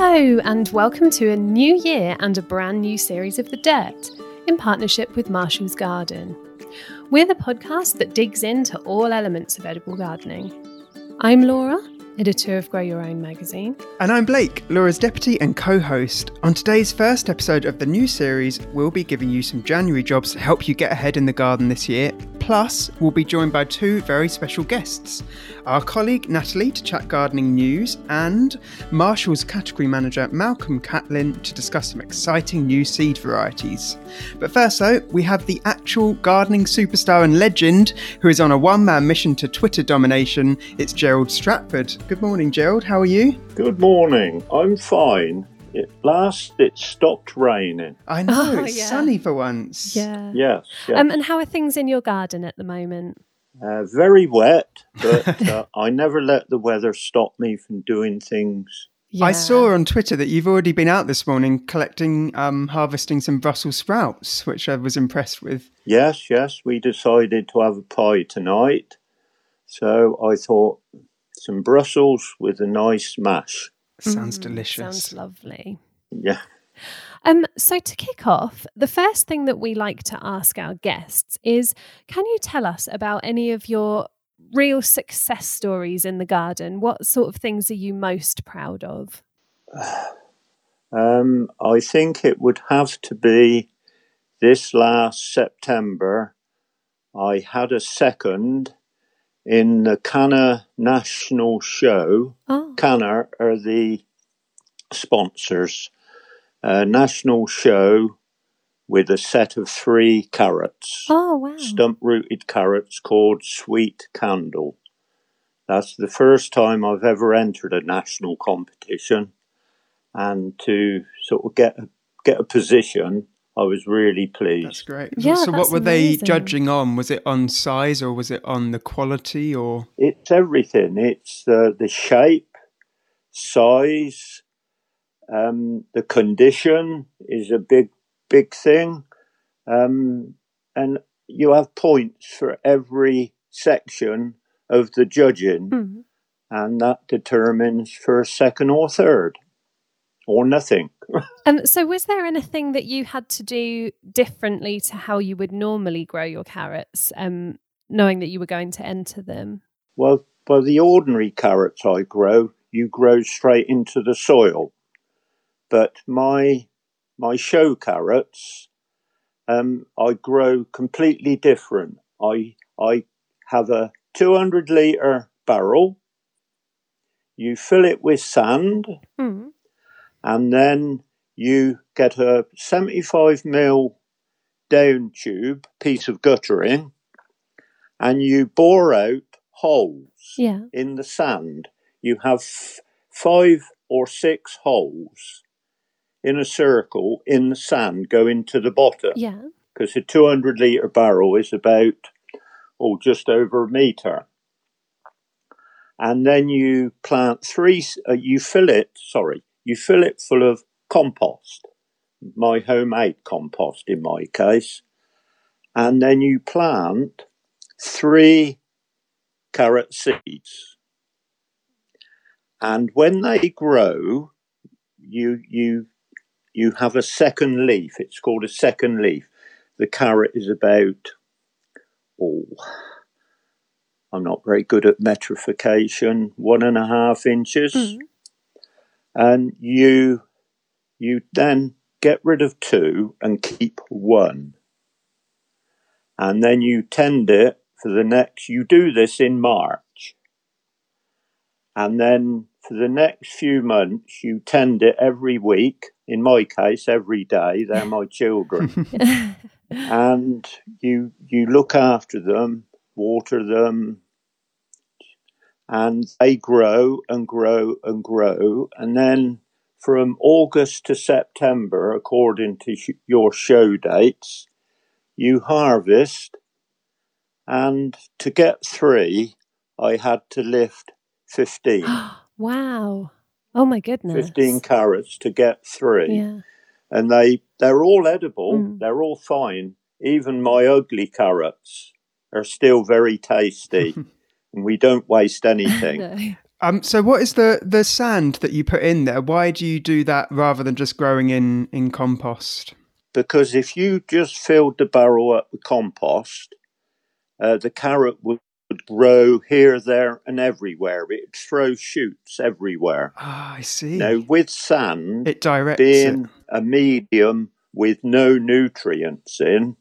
Hello, and welcome to a new year and a brand new series of The Dirt in partnership with Marshalls Garden. We're the podcast that digs into all elements of edible gardening. I'm Laura, editor of Grow Your Own magazine. And I'm Blake, Laura's deputy and co host. On today's first episode of the new series, we'll be giving you some January jobs to help you get ahead in the garden this year. Plus, we'll be joined by two very special guests our colleague Natalie to chat gardening news, and Marshalls category manager Malcolm Catlin to discuss some exciting new seed varieties. But first, though, we have the actual gardening superstar and legend who is on a one man mission to Twitter domination. It's Gerald Stratford. Good morning, Gerald. How are you? Good morning. I'm fine. At last, it stopped raining. I know, Oh, it's yeah. sunny for once. Yeah. Yes, yes. Um, and how are things in your garden at the moment? uh, very wet, but uh, I never let the weather stop me from doing things. I saw on Twitter that you've already been out this morning collecting, um, harvesting some Brussels sprouts, which I was impressed with. Yes, yes, we decided to have a pie tonight. So I thought some Brussels with a nice mash. Sounds Mm, delicious. Sounds lovely. Yeah. Um, so to kick off, the first thing that we like to ask our guests is can you tell us about any of your real success stories in the garden? What sort of things are you most proud of? Um, I think it would have to be this last September. I had a second in the Canna National Show. Oh, Canna are the sponsors. A national show with a set of three carrots, oh wow. stump rooted carrots called Sweet Candle. That's the first time I've ever entered a national competition, and to sort of get a, get a position, I was really pleased. That's great. Yeah, so, that's what were they judging on? Was it on size or was it on the quality? Or It's everything. It's the the shape, size, um, the condition is a big big thing, um, and you have points for every section of the judging, Mm. and that determines for second or third, or nothing. Um, so was there anything that you had to do differently to how you would normally grow your carrots, um, knowing that you were going to enter them? Well, well, the ordinary carrots I grow, you grow straight into the soil. But my my show carrots, um, I grow completely different. I I have a 200 liter barrel. You fill it with sand, Mm. And then you get a 75 mil down tube piece of guttering, and you bore out holes Yeah. in the sand. You have f- five or six holes in a circle in the sand going to the bottom Yeah. because a 200 litre barrel is about, oh, just over a metre. And then you plant three, uh, you fill it, sorry, you fill it full of compost, my homemade compost in my case. And then you plant three carrot seeds. And when they grow, you, you, you have a second leaf. It's called a second leaf the carrot is about oh I'm not very good at metrification, one and a half inches. Mm. And you you then get rid of two and keep one. And then you tend it for the next you do this in March. And then for the next few months you tend it every week. In my case, every day. They're my children and you you look after them, water them, and they grow and grow and grow, and then from August to September, according to sh- your show dates, you harvest, and to get three, I had to lift 15, wow. Oh my goodness. 15 carrots to get three Yeah. and they they're all edible. Mm. They're all fine. Even my ugly carrots are still very tasty, and we don't waste anything. No. Um, so what is the the sand that you put in there? Why do you do that rather than just growing in in compost? Because if you just filled the barrel up with compost, uh, the carrot would, would grow here, there, and everywhere. It throws shoots everywhere. Ah, I see. Now, with sand, it directs being it. a medium with no nutrients in,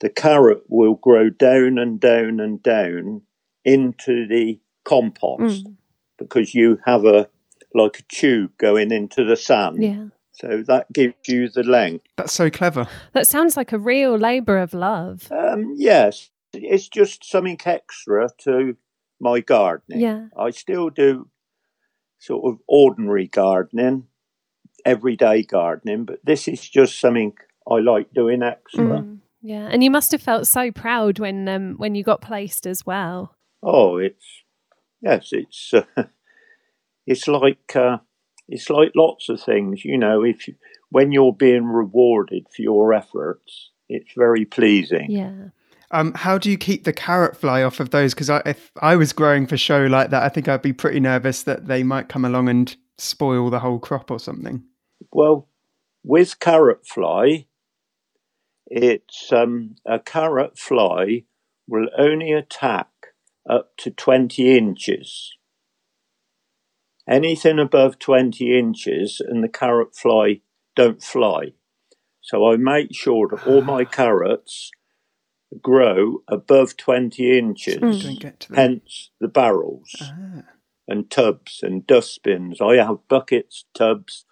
the carrot will grow down and down and down into the compost Mm. because you have a like a tube going into the sand. Yeah. So that gives you the length. That's so clever. That sounds like a real labour of love. Um, yes, it's just something extra to my gardening. Yeah. I still do sort of ordinary gardening, everyday gardening, but this is just something I like doing extra. Mm. Yeah. And you must have felt so proud when um when you got placed as well. Oh, it's yes, it's uh, it's like uh, it's like lots of things, you know. If you, when you're being rewarded for your efforts, it's very pleasing. Yeah. Um, how do you keep the carrot fly off of those? Because if I was growing for show like that, I think I'd be pretty nervous that they might come along and spoil the whole crop or something. Well, with carrot fly, it's um, a carrot fly will only attack up to 20 inches. Anything above 20 inches and the carrot fly don't fly. So I make sure that all my carrots grow above 20 inches, Mm. Don't get to hence the barrels Ah. and tubs and dustbins. I have buckets, tubs,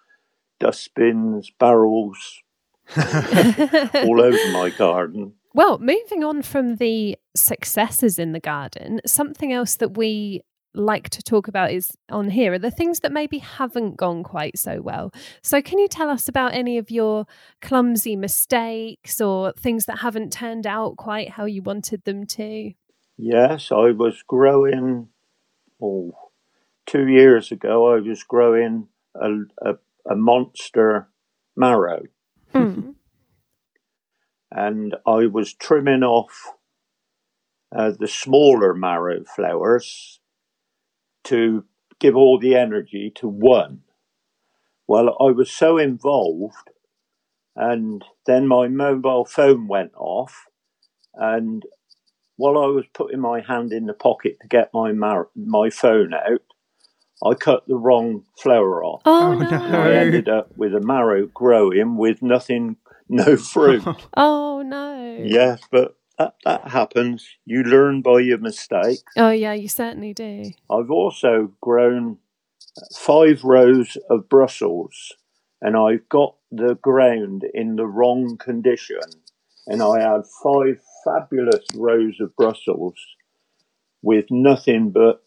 dustbins, barrels all over my garden. Well, moving on from the successes in the garden, something else that we like to talk about is on here are the things that maybe haven't gone quite so well. So, can you tell us about any of your clumsy mistakes or things that haven't turned out quite how you wanted them to? Yes, I was growing, oh, two years ago, I was growing a, a, a monster marrow Hmm. and I was trimming off uh, the smaller marrow flowers to give all the energy to one. Well, I was so involved, and then my mobile phone went off, and while I was putting my hand in the pocket to get my mar- my phone out, I cut the wrong flower off. Oh, Oh, no. no. I ended up with a marrow growing with nothing, no fruit. Oh, no. yes, but that, that happens. You learn by your mistakes. Oh, yeah, you certainly do. I've also grown uh, five rows of Brussels and I've got the ground in the wrong condition. And I had five fabulous rows of Brussels with nothing but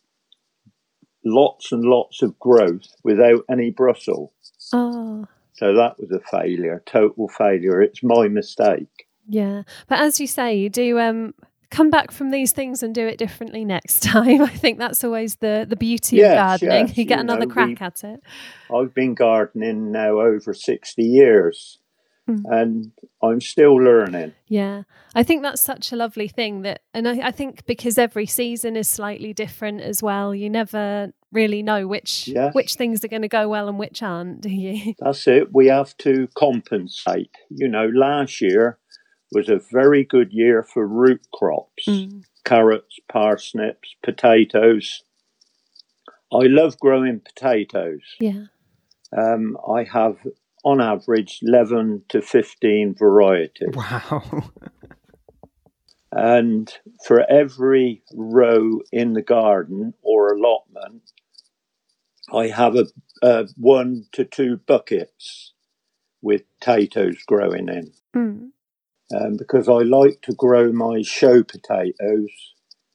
lots and lots of growth without any Brussels. Oh, So that was a failure, total failure. It's my mistake. Yeah. But as you say, you do um come back from these things and do it differently next time. I think that's always the the beauty Yes, of gardening. yes, you get you another know, crack at it. I've been gardening now over 60 years Mm. and I'm still learning. Yeah, I think that's such a lovely thing that, and I, I think because every season is slightly different as well, you never really know which Yes. which things are going to go well and which aren't, do you? That's it. We have to compensate. You know, last year was a very good year for root crops Mm. carrots, parsnips, potatoes. I love growing potatoes. Yeah, Um, I have, on average, 11 to 15 varieties. Wow. And for every row in the garden or allotment, I have a, a one to two buckets with potatoes growing in. mm. Um, because I like to grow my show potatoes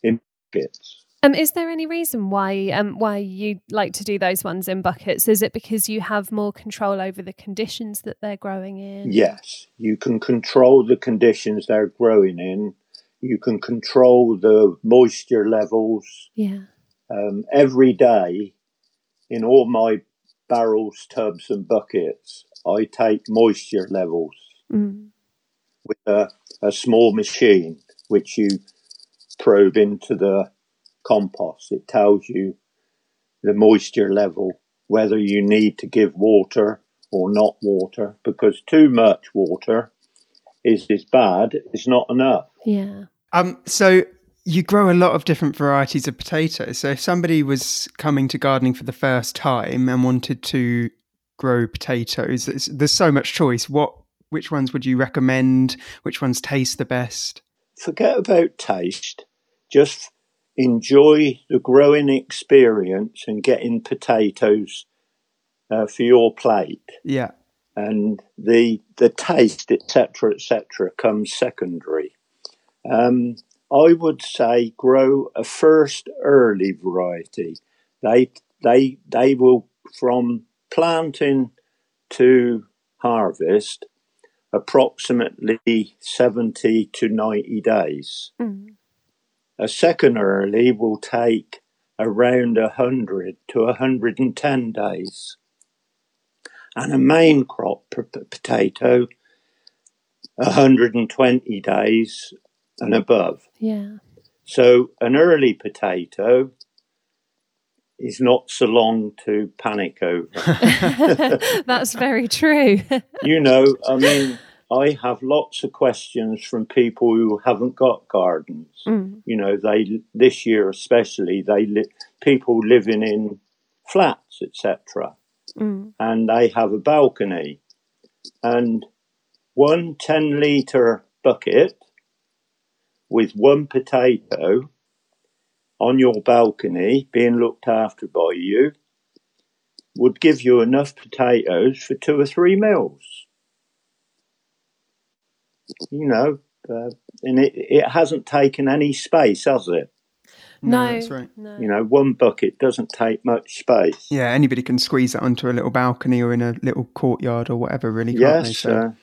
in buckets. Um, is there any reason why um why you like to do those ones in buckets? Is it because you have more control over the conditions that they're growing in? Yes, you can control the conditions they're growing in. You can control the moisture levels. Yeah. um, every day in all my barrels, tubs, and buckets, I take moisture levels Mm. With a, a small machine which you probe into the compost. It tells you the moisture level, whether you need to give water or not water, because too much water is, is bad, it's not enough. Yeah. Um, so you grow a lot of different varieties of potatoes. So if somebody was coming to gardening for the first time and wanted to grow potatoes, there's, there's so much choice. What, which ones would you recommend? Which ones taste the best? Forget about taste. Just enjoy the growing experience and getting potatoes uh, for your plate. Yeah. And the the taste, etc., etc., comes secondary. Um, I would say grow a first early variety. They they they will from planting to harvest approximately 70 to 90 days. Mm. A second early will take around 100 to 110 days. And a main crop potato, 120 days and above. Yeah. So an early potato is not so long to panic over. That's very true. you know, I mean, I have lots of questions from people who haven't got gardens. Mm. You know, they this year especially they li- people living in flats, etc., Mm. and they have a balcony, and one 10 liter bucket with one potato on your balcony being looked after by you would give you enough potatoes for two or three meals. You know, uh, and it, it hasn't taken any space, has it? No, that's right. no. You know, one bucket doesn't take much space. Yeah, anybody can squeeze that onto a little balcony or in a little courtyard or whatever, really. Can't they? Yes, So-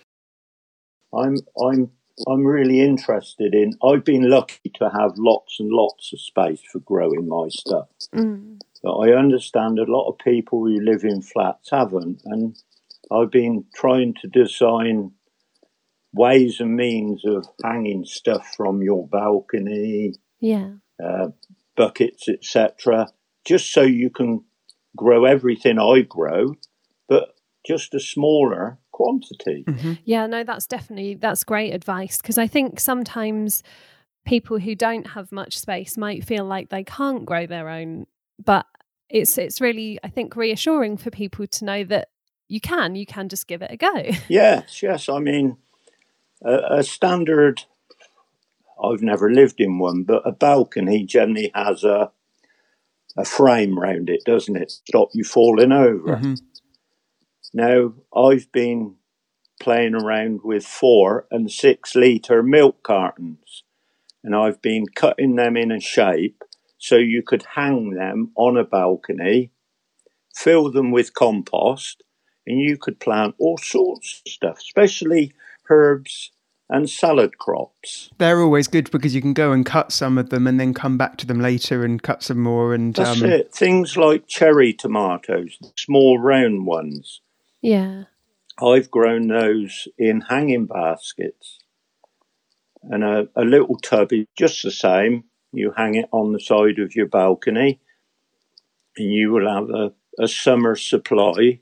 uh, I'm. I'm. I'm really interested in. I've been lucky to have lots and lots of space for growing my stuff. Mm. But I understand a lot of people who live in flats haven't, and I've been trying to design ways and means of hanging stuff from your balcony, Yeah. uh, buckets, etc., just so you can grow everything I grow, but just a smaller quantity. Mhm. Yeah, no, that's definitely that's great advice because I think sometimes people who don't have much space might feel like they can't grow their own, but it's it's really I think reassuring for people to know that you can, you can just give it a go. Yes, yes. I mean, a, a standard. I've never lived in one, but a balcony generally has a a frame round it, doesn't it? Stop you falling over. Mhm. Now, I've been playing around with four and six litre milk cartons, and I've been cutting them in a shape so you could hang them on a balcony, fill them with compost, and you could plant all sorts of stuff, especially herbs and salad crops. They're always good because you can go and cut some of them and then come back to them later and cut some more. And That's um, it. Things like cherry tomatoes, small round ones. yeah. I've grown those in hanging baskets. And a, a little tub is just the same. You hang it on the side of your balcony, and you will have a, a summer supply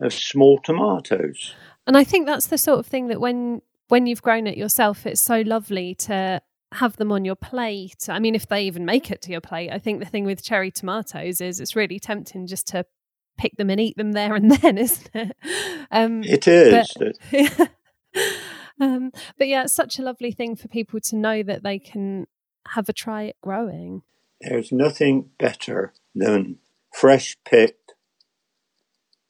of small tomatoes. And I think that's the sort of thing that when when you've grown it yourself, it's so lovely to have them on your plate. I mean, if they even make it to your plate, I think the thing with cherry tomatoes is it's really tempting just to pick them and eat them there and then, isn't it? Um, It is. but, um, but yeah, it's such a lovely thing for people to know that they can have a try at growing. There's nothing better than fresh picked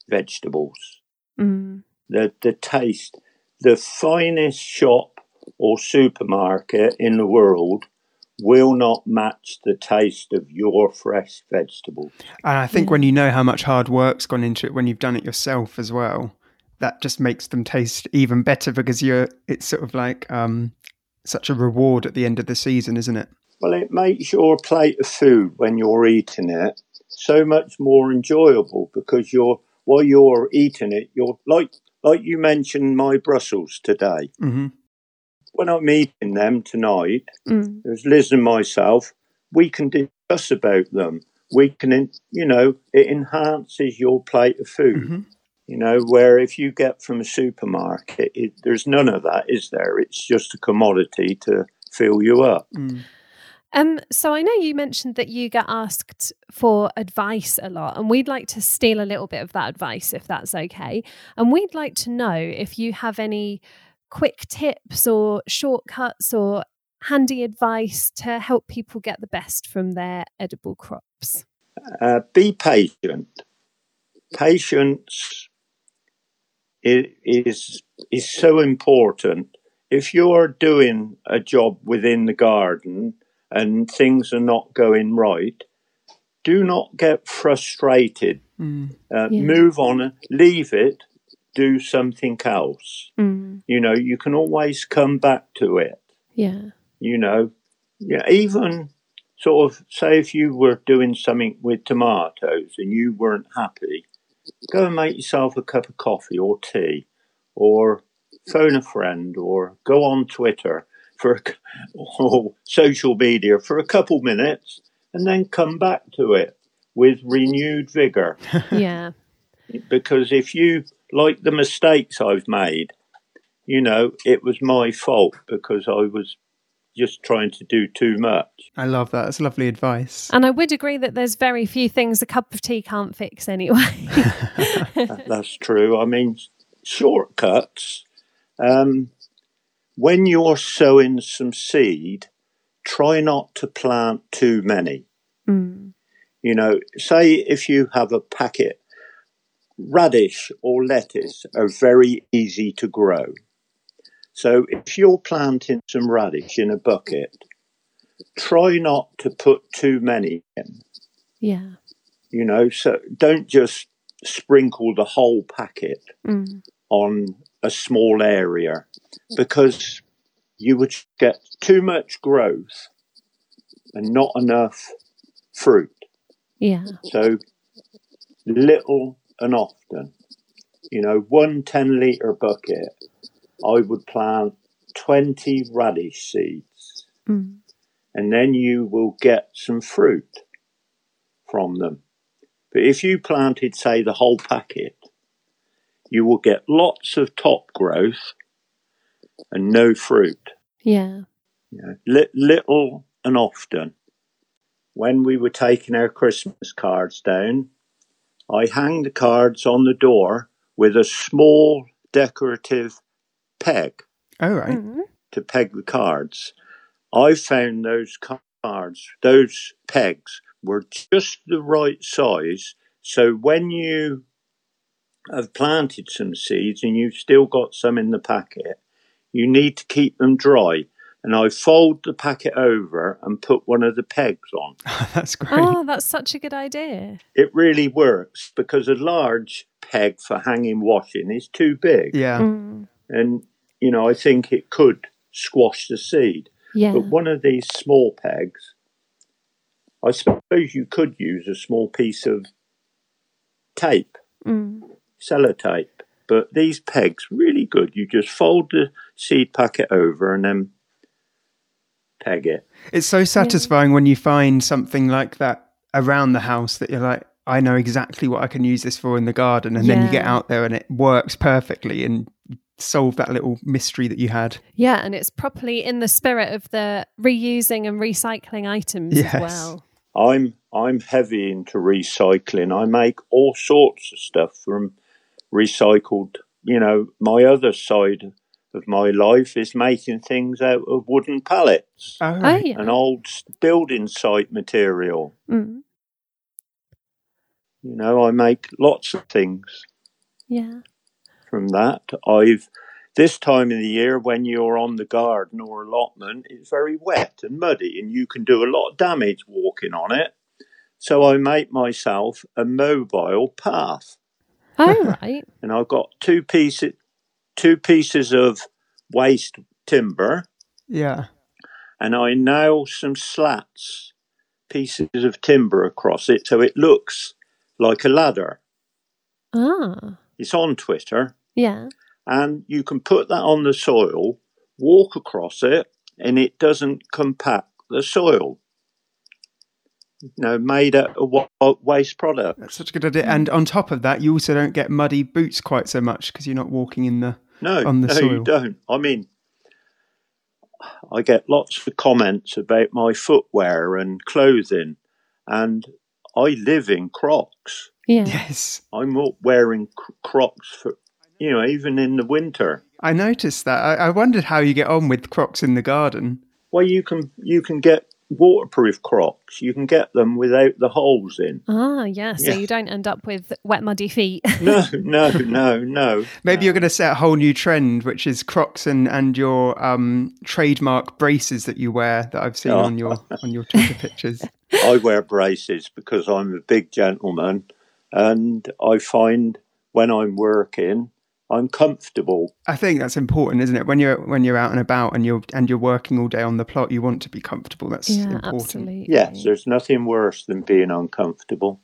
vegetables. Mm. The, the taste, the finest shop or supermarket in the world will not match the taste of your fresh vegetables. And I think Yeah. when you know how much hard work's gone into it, when you've done it yourself as well, that just makes them taste even better because you're. It's sort of like um, such a reward at the end of the season, isn't it? Well, it makes your plate of food when you're eating it so much more enjoyable because you're while you're eating it, you're like like you mentioned my Brussels today. hmm When I'm eating them tonight, Mm. there's Liz and myself. We can discuss about them. we can, you know, it enhances your plate of food. Mhm. You know, where if you get from a supermarket, it, there's none of that, is there? It's just a commodity to fill you up. Mm. Um, so I know you mentioned that you get asked for advice a lot, and we'd like to steal a little bit of that advice if that's okay. And we'd like to know if you have any quick tips or shortcuts or handy advice to help people get the best from their edible crops. Uh, be patient. Patience i- is is so important. If you're doing a job within the garden and things are not going right, do not get frustrated. Mm. Uh, Yeah. Move on, leave it, do something else. Mm, You know, you can always come back to it. yeah. you know, yeah, even sort of say if you were doing something with tomatoes and you weren't happy, go and make yourself a cup of coffee or tea, or phone a friend, or go on Twitter for a, c- or social media for a couple minutes, and then come back to it with renewed vigor. Yeah. Because if you like the mistakes I've made, you know, it was my fault because I was just trying to do too much. I love that. That's lovely advice. And I would agree that there's very few things a cup of tea can't fix anyway. That's true. I mean, shortcuts. Um, when you're sowing some seed, try not to plant too many. Mm, You know, say if you have a packet, radish or lettuce are very easy to grow. So if you're planting some radish in a bucket, try not to put too many in. yeah. You know, so don't just sprinkle the whole packet Mm, on a small area because you would get too much growth and not enough fruit. yeah. So little and often. You know, one 10 litre bucket, I would plant 20 radish seeds Mm, and then you will get some fruit from them. But if you planted, say, the whole packet, you will get lots of top growth and no fruit. yeah. You know, little and often. When we were taking our Christmas cards down, I hang the cards on the door with a small decorative peg Oh, right. Mm, to peg the cards. I found those cards, those pegs were just the right size. So when you have planted some seeds and you've still got some in the packet, you need to keep them dry. And I fold the packet over and put one of the pegs on. That's great. Oh, that's such a good idea. It really works because a large peg for hanging washing is too big. yeah. Mm, And, you know, I think it could squash the seed. yeah. But one of these small pegs, I suppose you could use a small piece of tape, Mm, sellotape. But these pegs, really good. You just fold the seed packet over and then peg it. It's so satisfying when you find something like that around the house that you're like, I know exactly what I can use this for in the garden. And then you get out there and it works perfectly and solve that little mystery that you had. Yeah, and it's properly in the spirit of the reusing and recycling items Yes. as well. I'm I'm heavy into recycling. I make all sorts of stuff from recycled. You know, my other side of my life is making things out of wooden pallets Oh, Oh, right. yeah. and old building site material. Mm, You know, I make lots of things yeah. From that. I've this time of the year when you're on the garden or allotment, it's very wet and muddy, and you can do a lot of damage walking on it. So I make myself a mobile path, Oh, right. and I've got two pieces, two pieces of waste timber, Yeah. and I nail some slats, pieces of timber across it, so it looks like a ladder. Ah, It's on Twitter. Yeah. and you can put that on the soil, walk across it, and it doesn't compact the soil. you know, made a, a waste product. That's such a good idea. And on top of that, you also don't get muddy boots quite so much because you're not walking in the no, on the no, soil. you don't. I mean, I get lots of comments about my footwear and clothing, and I live in Crocs. Yeah. Yes, I'm not wearing Crocs for, you know, even in the winter. I noticed that. I, I wondered how you get on with Crocs in the garden. Well, you can you can get waterproof Crocs. You can get them without the holes in. Ah, yeah. So Yeah. you don't end up with wet, muddy feet. No, no, no, no. Maybe you're going to set a whole new trend, which is Crocs and, and your um, trademark braces that you wear that I've seen Oh. on your on your Twitter pictures. I wear braces because I'm a big gentleman, and I find when I'm working, I'm comfortable. I think that's important, isn't it? When you're when you're out and about and you're and you're working all day on the plot, you want to be comfortable. That's yeah, important. absolutely. Yes, there's nothing worse than being uncomfortable.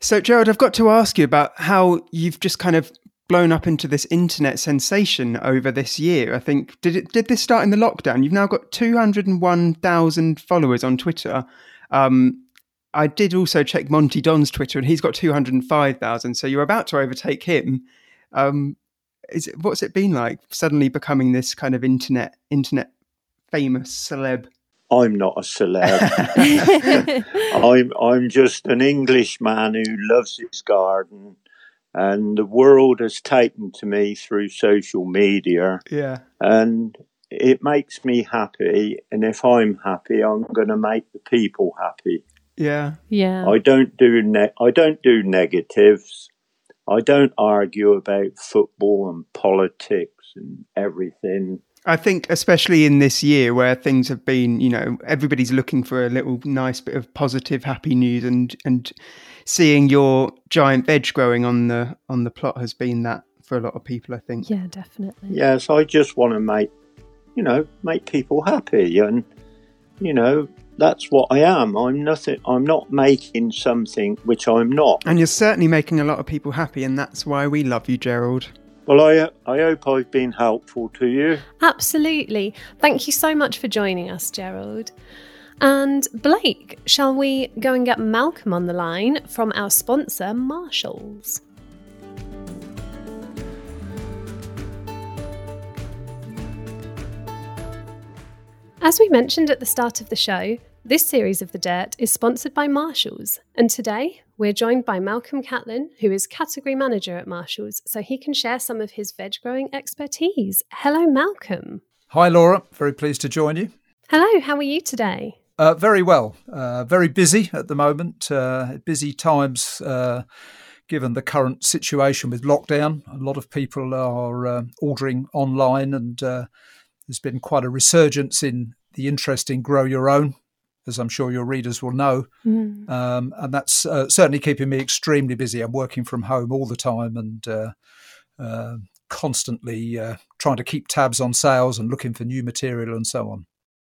So, Gerald, I've got to ask you about how you've just kind of blown up into this internet sensation over this year. I think did it did this start in the lockdown? You've now got two hundred and one thousand followers on Twitter. Um, I did also check Monty Don's Twitter, and he's got two hundred and five thousand. So you're about to overtake him. Um, is it, what's it been like suddenly becoming this kind of internet internet famous celeb? I'm not a celeb. I'm I'm just an Englishman who loves his garden, and the world has taken to me through social media, Yeah. and it makes me happy. And if I'm happy, I'm going to make the people happy. Yeah. yeah. I don't do ne- I don't do negatives. I don't argue about football and politics and everything. I think, especially in this year where things have been, you know, everybody's looking for a little nice bit of positive, happy news, and and seeing your giant veg growing on the on the plot has been that for a lot of people. I think. yeah, definitely. Yes, I just want to make, you know, make people happy, and you know that's what I am. I'm nothing. I'm not making something which I'm not. And you're certainly making a lot of people happy, and that's why we love you, Gerald. Well, I I hope I've been helpful to you. Absolutely. Thank you so much for joining us, Gerald. And Blake, shall we go and get Malcolm on the line from our sponsor, Marshalls? As we mentioned at the start of the show, this series of The Dirt is sponsored by Marshalls, and today we're joined by Malcolm Catlin, who is category manager at Marshalls, so he can share some of his veg growing expertise. Hello, Malcolm. Hi, Laura. Very pleased to join you. Hello, how are you today? Uh, very well. Uh, very busy at the moment. Uh, busy times uh, given the current situation with lockdown. A lot of people are uh, ordering online, and uh, there's been quite a resurgence in the interest in grow your own, as I'm sure your readers will know. Um, and that's uh, certainly keeping me extremely busy. I'm working from home all the time and uh, uh, constantly uh, trying to keep tabs on sales and looking for new material and so on.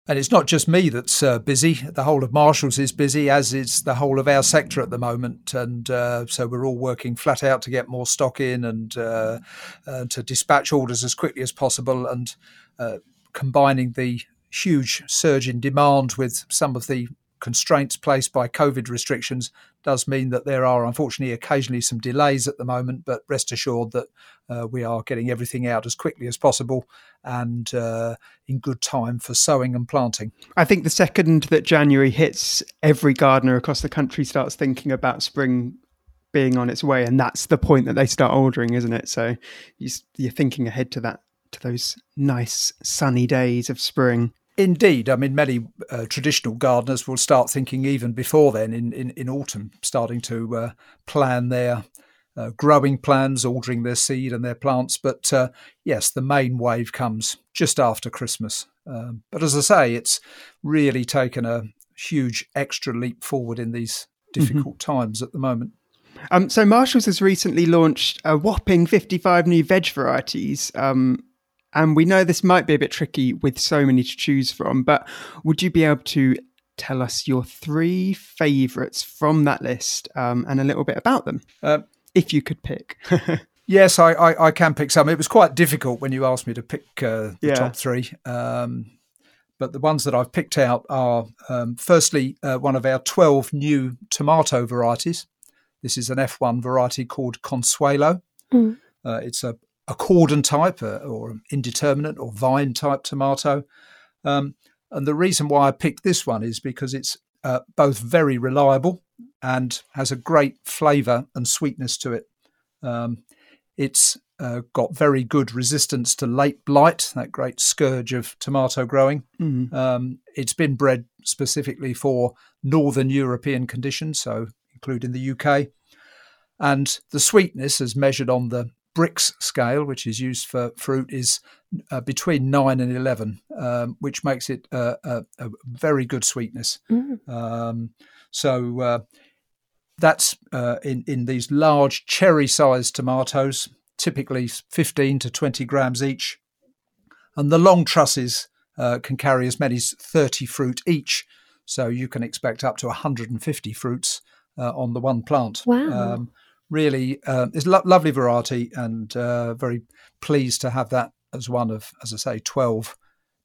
And it's not just me that's uh, busy. The whole of Marshalls is busy, as is the whole of our sector at the moment. And uh, so we're all working flat out to get more stock in and to dispatch orders as quickly as possible. And uh, combining the huge surge in demand with some of the constraints placed by COVID restrictions does mean that there are unfortunately occasionally some delays at the moment, but rest assured that uh, we are getting everything out as quickly as possible and uh, in good time for sowing and planting. I think the second that January hits, every gardener across the country starts thinking about spring being on its way, and that's the point that they start ordering, isn't it? So you're thinking ahead to that, to those nice sunny days of spring. Indeed, I mean, many uh, traditional gardeners will start thinking even before then, in, in, in autumn, starting to uh, plan their uh, growing plans, ordering their seed and their plants. But uh, yes, the main wave comes just after Christmas. Um, but as I say, it's really taken a huge extra leap forward in these difficult times at the moment. Um, so Marshalls has recently launched a whopping 55 new veg varieties. Um, and we know this might be a bit tricky with so many to choose from, but would you be able to tell us your three favourites from that list um, and a little bit about them, Uh, if you could pick? Yes, I, I, I can pick some. It was quite difficult when you asked me to pick uh, the Yeah. top three. Um, but the ones that I've picked out are um, firstly uh, one of our 12 new tomato varieties. This is an F1 variety called Consuelo. Mm. Uh, it's a, a cordon type uh, or indeterminate or vine type tomato. Um, and the reason why I picked this one is because it's uh, both very reliable and has a great flavour and sweetness to it. Um, it's uh, got very good resistance to late blight, that great scourge of tomato growing. Mm. Um, it's been bred specifically for northern European conditions, so including the UK. And the sweetness, as measured on the Brix scale, which is used for fruit, is uh, between 9 and 11, um, which makes it uh, a, a, very good sweetness. Mm. Um, so uh, that's uh, in, in these large cherry sized tomatoes typically 15 to 20 grams each. And the long trusses uh, can carry as many as 30 fruit each. So you can expect up to 150 fruits uh, on the one plant. Wow. Um, really, uh, it's a lo- lovely variety and uh, very pleased to have that as one of, as I say, 12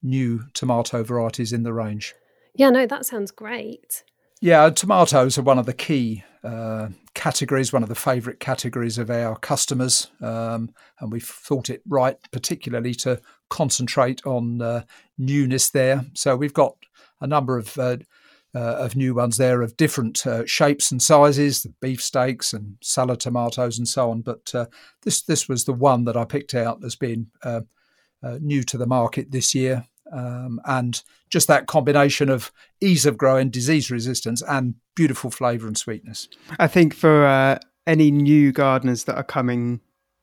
new tomato varieties in the range. Yeah, no, that sounds great. Yeah, tomatoes are one of the key uh, categories, one of the favourite categories of our customers, um, and we've thought it right, particularly to concentrate on uh, newness there. So we've got a number of uh, uh of new ones there of different uh, shapes and sizes, the beefsteaks and salad tomatoes and so on. But uh, this this was the one that I picked out as being new to the market this year. Um, and just that combination of ease of growing, disease resistance, and beautiful flavour and sweetness. I think for uh, any new gardeners that are coming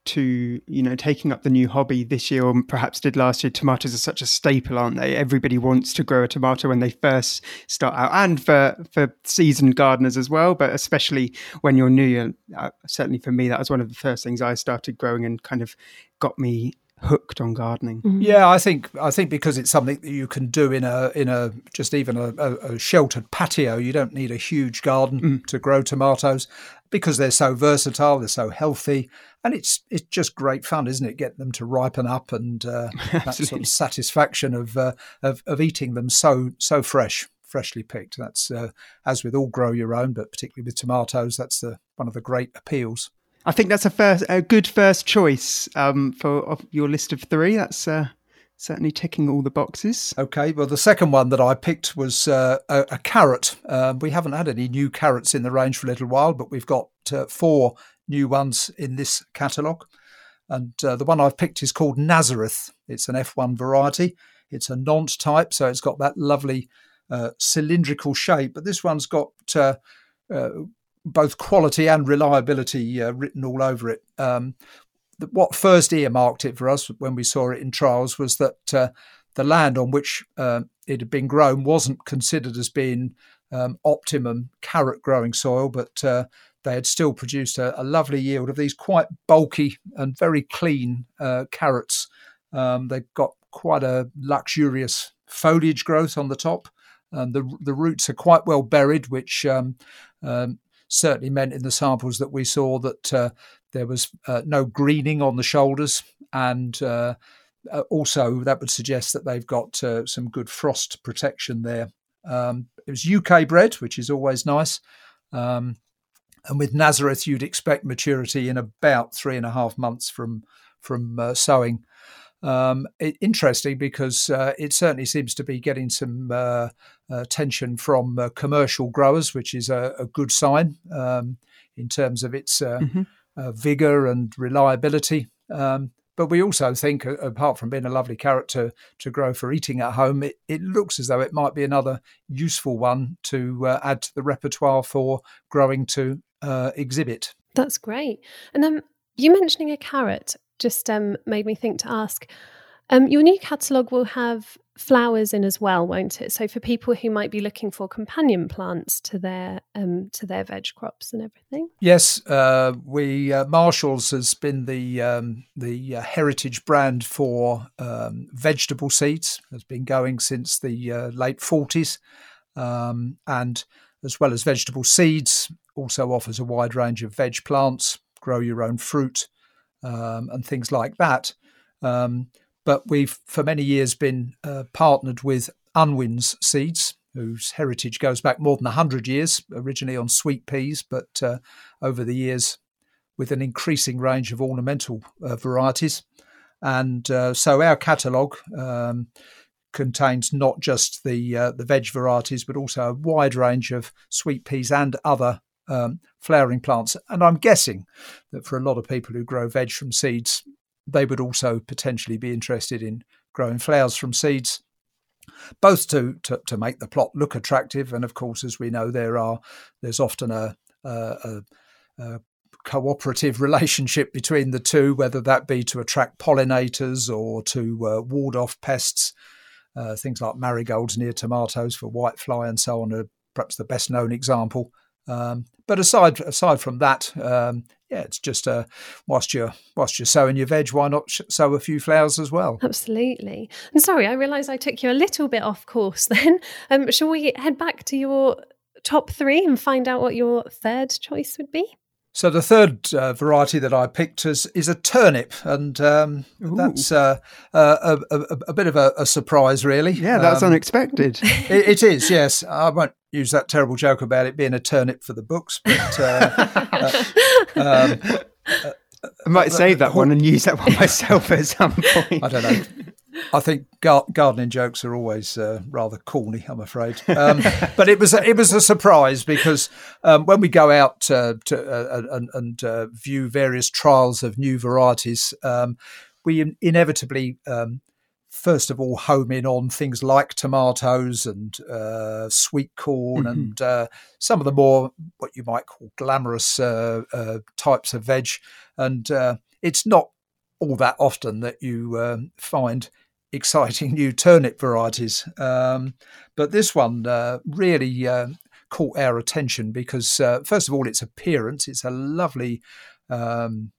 to you know taking up the new hobby this year or perhaps did last year tomatoes are such a staple aren't they? Everybody wants to grow a tomato when they first start out and for for seasoned gardeners as well but especially when you're new uh, certainly for me that was one of the first things i started growing and kind of got me hooked on gardening. Mm-hmm. Yeah, I think I think because it's something that you can do in a in a just even a, a, a sheltered patio. You don't need a huge garden mm. to grow tomatoes because they're so versatile. They're so healthy, and it's it's just great fun, isn't it? Get them to ripen up and uh, that sort of satisfaction of, uh, of of eating them so so fresh. Freshly picked. That's uh, as with all grow your own, but particularly with tomatoes, that's the one of the great appeals. I think that's a first, a good first choice um, for your list of three. That's uh, certainly ticking all the boxes. Okay, well, the second one that I picked was uh, a, a, carrot. Um, we haven't had any new carrots in the range for a little while, but we've got uh, four new ones in this catalogue. And uh, the one I've picked is called Nazareth. It's an F1 variety. It's a Nantes type, so it's got that lovely uh, cylindrical shape. But this one's got uh, uh, both quality and reliability uh, written all over it. Um, what first earmarked it for us when we saw it in trials was that uh, the land on which uh, it had been grown wasn't considered as being um, optimum carrot growing soil, but uh, they had still produced a, a, lovely yield of these quite bulky and very clean uh, carrots. Um, they've got quite a luxurious foliage growth on the top. And the the roots are quite well buried, which um, um, certainly meant in the samples that we saw that uh, there was uh, no greening on the shoulders, and uh, uh also that would suggest that they've got uh, some good frost protection there. Um, it was UK bred, which is always nice. Um, and with Nazareth, you'd expect maturity in about three and a half months from from uh, sowing. Um, it, interesting because uh, it certainly seems to be getting some uh, attention from uh, commercial growers, which is a, a good sign um, in terms of its uh, mm-hmm. Uh, vigor and reliability. Um, but we also think, apart from being a lovely carrot to, to grow for eating at home, it, it looks as though it might be another useful one to uh, add to the repertoire for growing to exhibit. That's great. And um, you mentioning a carrot, just um, made me think to ask. Um, your new catalogue will have flowers in as well, won't it? So for people who might be looking for companion plants to their um, to their veg crops and everything. Yes, uh, we uh, Marshalls has been the um, the uh, heritage brand for um, vegetable seeds. Has been going since the uh, late forties, um, and as well as vegetable seeds, also offers a wide range of veg plants. Grow your own fruit um, and things like that. Um, but we've for many years been uh, partnered with Unwin's seeds, whose heritage goes back more than 100 years, originally on sweet peas, but uh, over the years with an increasing range of ornamental uh, varieties. And uh, so our catalogue um, contains not just the uh, the veg varieties, but also a wide range of sweet peas and other um, flowering plants. And I'm guessing that for a lot of people who grow veg from seeds, they would also potentially be interested in growing flowers from seeds both to, to, to make the plot look attractive, and of course, as we know, there are there's often a, a, a cooperative relationship between the two, whether that be to attract pollinators or to uh, ward off pests. Uh, things like marigolds near tomatoes for whitefly and so on are perhaps the best known example. Um, but aside aside from that, um, yeah, it's just uh, whilst you're whilst you're sowing your veg, why not sow a few flowers as well? Absolutely. And sorry, I realise I took you a little bit off course. Then, um, shall we head back to your top three and find out what your third choice would be? So the third uh, variety that I picked is, is a turnip, and um, that's uh, a, a, a, bit of a, a surprise, really. Yeah, that's um, unexpected. It, it is, yes. I won't use that terrible joke about it being a turnip for the books, but uh, uh um, I might save that one and use that one myself at some point. I don't know. I think gar- gardening jokes are always uh, rather corny, I'm afraid. Um, but it was a, it was a surprise because um, when we go out uh, to uh, and, and uh, view various trials of new varieties, um, we inevitably um, first of all home in on things like tomatoes and uh, sweet corn mm-hmm. and uh, some of the more what you might call glamorous uh, uh types of veg. And uh, it's not all that often that you um, find exciting new turnip varieties. Um, but this one uh, really caught our attention because, first of all, its appearance. It's a lovely, um,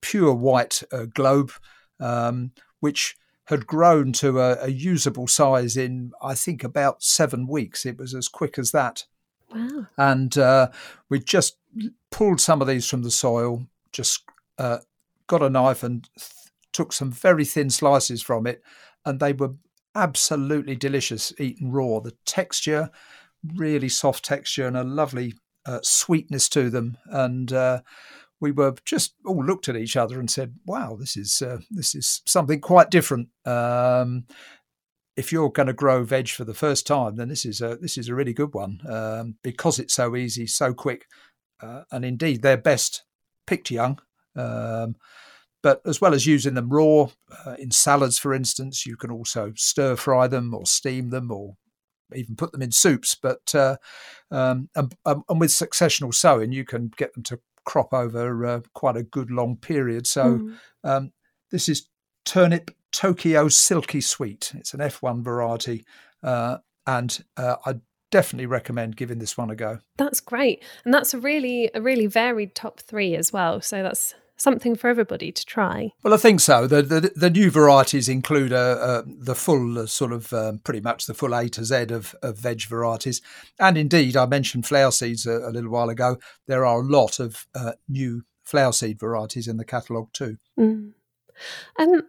pure white globe, um, which had grown to a, a, usable size in, I think, about seven weeks. It was as quick as that. Wow. And uh, we just pulled some of these from the soil, just uh, got a knife and th- took some very thin slices from it, and they were absolutely delicious eaten raw. The texture, really soft texture, and a lovely uh, sweetness to them. And uh, we were just all looked at each other and said, "Wow, this is uh, this is something quite different." Um, if you're going to grow veg for the first time, then this is a this is a really good one um, because it's so easy, so quick, uh, and indeed they're best picked young. Um, but as well as using them raw uh, in salads, for instance, you can also stir fry them or steam them or even put them in soups. But uh, um, and, um, and, with successional sowing, you can get them to crop over uh, quite a good long period. So mm. um, this is turnip Tokyo Silky Sweet. It's an F1 variety, uh, and uh, I definitely recommend giving this one a go. That's great, and that's a really a really varied top three as well. So that's something for everybody to try. Well, I think so. The the, the new varieties include uh, uh, the full uh, sort of um, pretty much the full A to Z of, of veg varieties, and indeed I mentioned flower seeds a, a little while ago. There are a lot of uh, new flower seed varieties in the catalogue too. Mm. Um,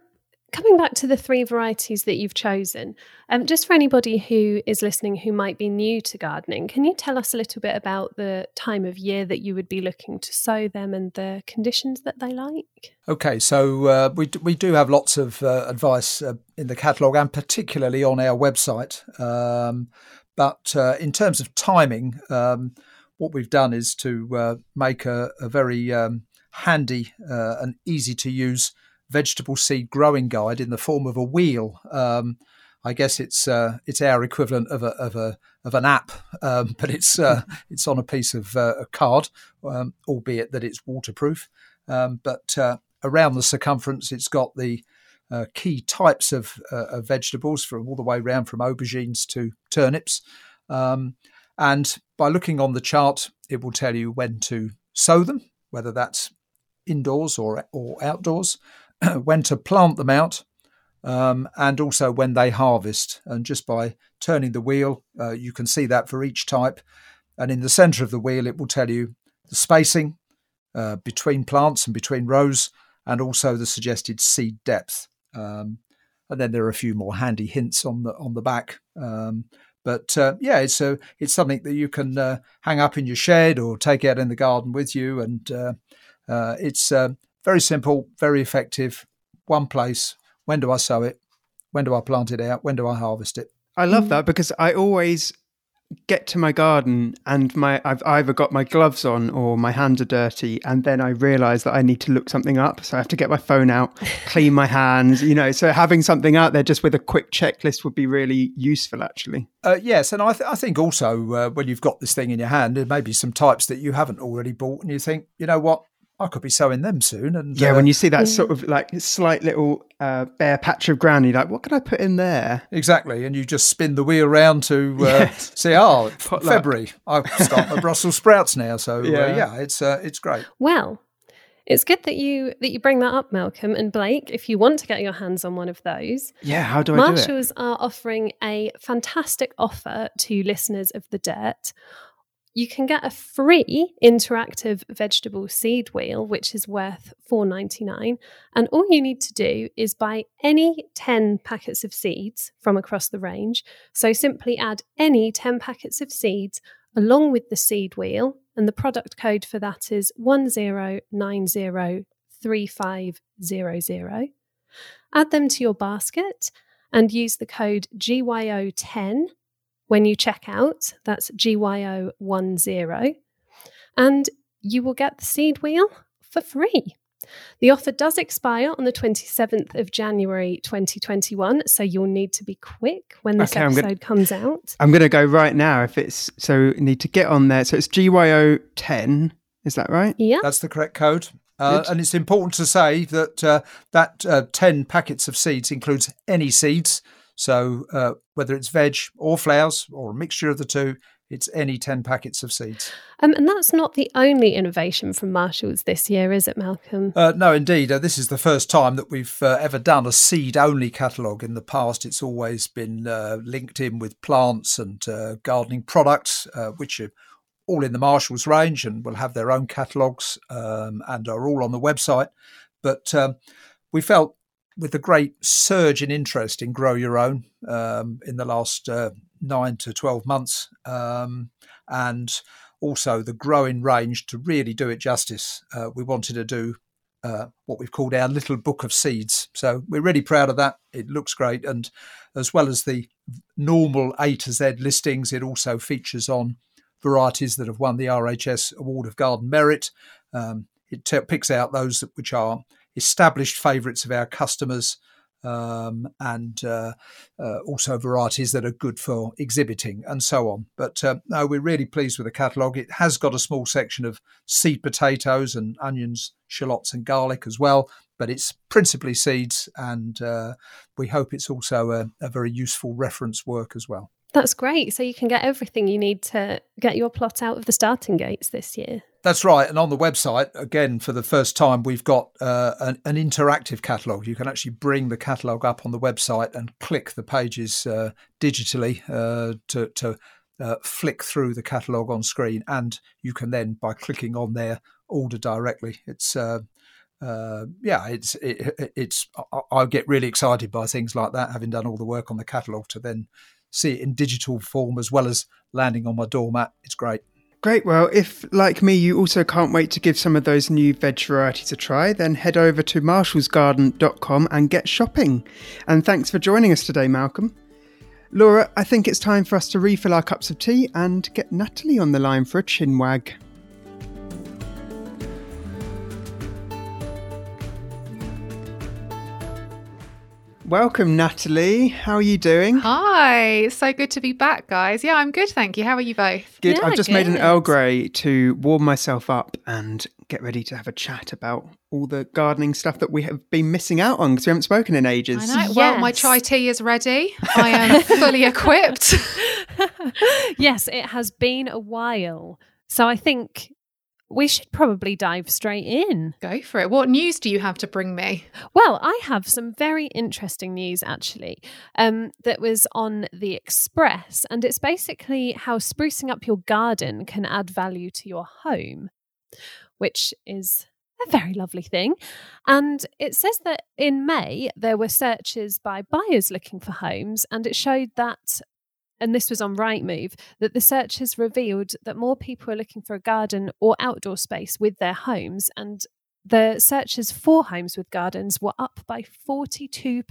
coming back to the three varieties that you've chosen, um, just for anybody who is listening who might be new to gardening, can you tell us a little bit about the time of year that you would be looking to sow them and the conditions that they like? Okay, so uh, we, we do have lots of uh, advice uh, in the catalogue and particularly on our website. Um, but uh, in terms of timing, um, what we've done is to uh, make a, a very um, handy uh, and easy to use vegetable seed growing guide in the form of a wheel. Um, I guess it's uh, it's our equivalent of a of a of an app, um, but it's uh, it's on a piece of uh, a card, um, albeit that it's waterproof. Um, but uh, around the circumference, it's got the uh, key types of, uh, of, vegetables from all the way around from aubergines to turnips. Um, and by looking on the chart, it will tell you when to sow them, whether that's indoors or or outdoors, when to plant them out, um, and also when they harvest. And just by turning the wheel, uh, you can see that for each type. And in the center of the wheel, it will tell you the spacing uh, between plants and between rows, and also the suggested seed depth. Um, and then there are a few more handy hints on the on the back. Um, but uh, yeah, it's a, it's something that you can uh, hang up in your shed or take out in the garden with you, and uh, uh it's uh, very simple, very effective. One place. When do I sow it? When do I plant it out? When do I harvest it? I love that because I always get to my garden and my I've either got my gloves on or my hands are dirty and then I realize that I need to look something up so I have to get my phone out clean my hands you know so having something out there just with a quick checklist would be really useful actually uh, yes and I, th- I think also uh, when you've got this thing in your hand there may be some types that you haven't already bought and you think you know what I could be sowing them soon. And yeah, uh, when you see that sort of like slight little uh, bare patch of ground, you're like, what can I put in there? Exactly, and you just spin the wheel around to uh, yes. see. Oh, February. I start my Brussels sprouts now, so uh, yeah, yeah it's uh, it's great. Well, it's good that you that you bring that up, Malcolm and Blake. If you want to get your hands on one of those, yeah, how do I Marshalls do are offering a fantastic offer to listeners of the Dirt you can get a free interactive vegetable seed wheel, which is worth $4.99. And all you need to do is buy any 10 packets of seeds from across the range. So simply add any 10 packets of seeds along with the seed wheel. And the product code for that is 10903500. Add them to your basket and use the code GYO10 when you check out. That's GYO10. And you will get the seed wheel for free. The offer does expire on the 27th of January 2021, so you'll need to be quick when this okay, episode gonna, comes out. I'm going to go right now if it's so need to get on there. So it's GYO 10, is that right? Yeah. That's the correct code. Uh, and it's important to say that uh, that uh, 10 packets of seeds includes any seeds. So uh, whether it's veg or flowers or a mixture of the two, it's any 10 packets of seeds. Um, and that's not the only innovation from Marshalls this year, is it, Malcolm? Uh, no, indeed. Uh, this is the first time that we've uh, ever done a seed only catalogue. In the past, it's always been uh, linked in with plants and uh, gardening products, uh, which are all in the Marshalls range and will have their own catalogues um, and are all on the website. But um, we felt with the great surge in interest in Grow Your Own um, in the last uh, nine to 12 months, um, and also the growing range to really do it justice, uh, we wanted to do uh, what we've called our little book of seeds. So we're really proud of that. It looks great. And as well as the normal A to Z listings, it also features on varieties that have won the RHS Award of Garden Merit. Um, it t- picks out those which are established favourites of our customers. Um, and uh, uh, also varieties that are good for exhibiting and so on. But uh, no, we're really pleased with the catalogue. It has got a small section of seed potatoes and onions, shallots, and garlic as well, but it's principally seeds, and uh, we hope it's also a, a very useful reference work as well. That's great. So you can get everything you need to get your plot out of the starting gates this year. That's right. And on the website, again, for the first time, we've got uh, an, an, interactive catalogue. You can actually bring the catalogue up on the website and click the pages uh, digitally uh, to, to uh, flick through the catalogue on screen. And you can then, by clicking on there, order directly. It's uh, uh, yeah, it's it, it's I, I get really excited by things like that, having done all the work on the catalogue to then see it in digital form as well as landing on my doormat. It's great. Great. Well, if, like me, you also can't wait to give some of those new veg varieties a try, then head over to marshallsgarden.com and get shopping. And thanks for joining us today, Malcolm. Laura, I think it's time for us to refill our cups of tea and get Natalie on the line for a chin Welcome, Natalie. How are you doing? Hi. So good to be back, guys. Yeah, I'm good, thank you. How are you both? Good. Yeah, I've just good. made an Earl Grey to warm myself up and get ready to have a chat about all the gardening stuff that we have been missing out on because we haven't spoken in ages. I know. Well, my chai tea is ready. I am fully equipped. yes, it has been a while. So I think we should probably dive straight in. Go for it. What news do you have to bring me? Well, I have some very interesting news actually um, that was on the Express, and it's basically how sprucing up your garden can add value to your home, which is a very lovely thing. And it says that in May, there were searches by buyers looking for homes, and it showed that, and this was on Rightmove, that the searches revealed that more people are looking for a garden or outdoor space with their homes. And the searches for homes with gardens were up by 42%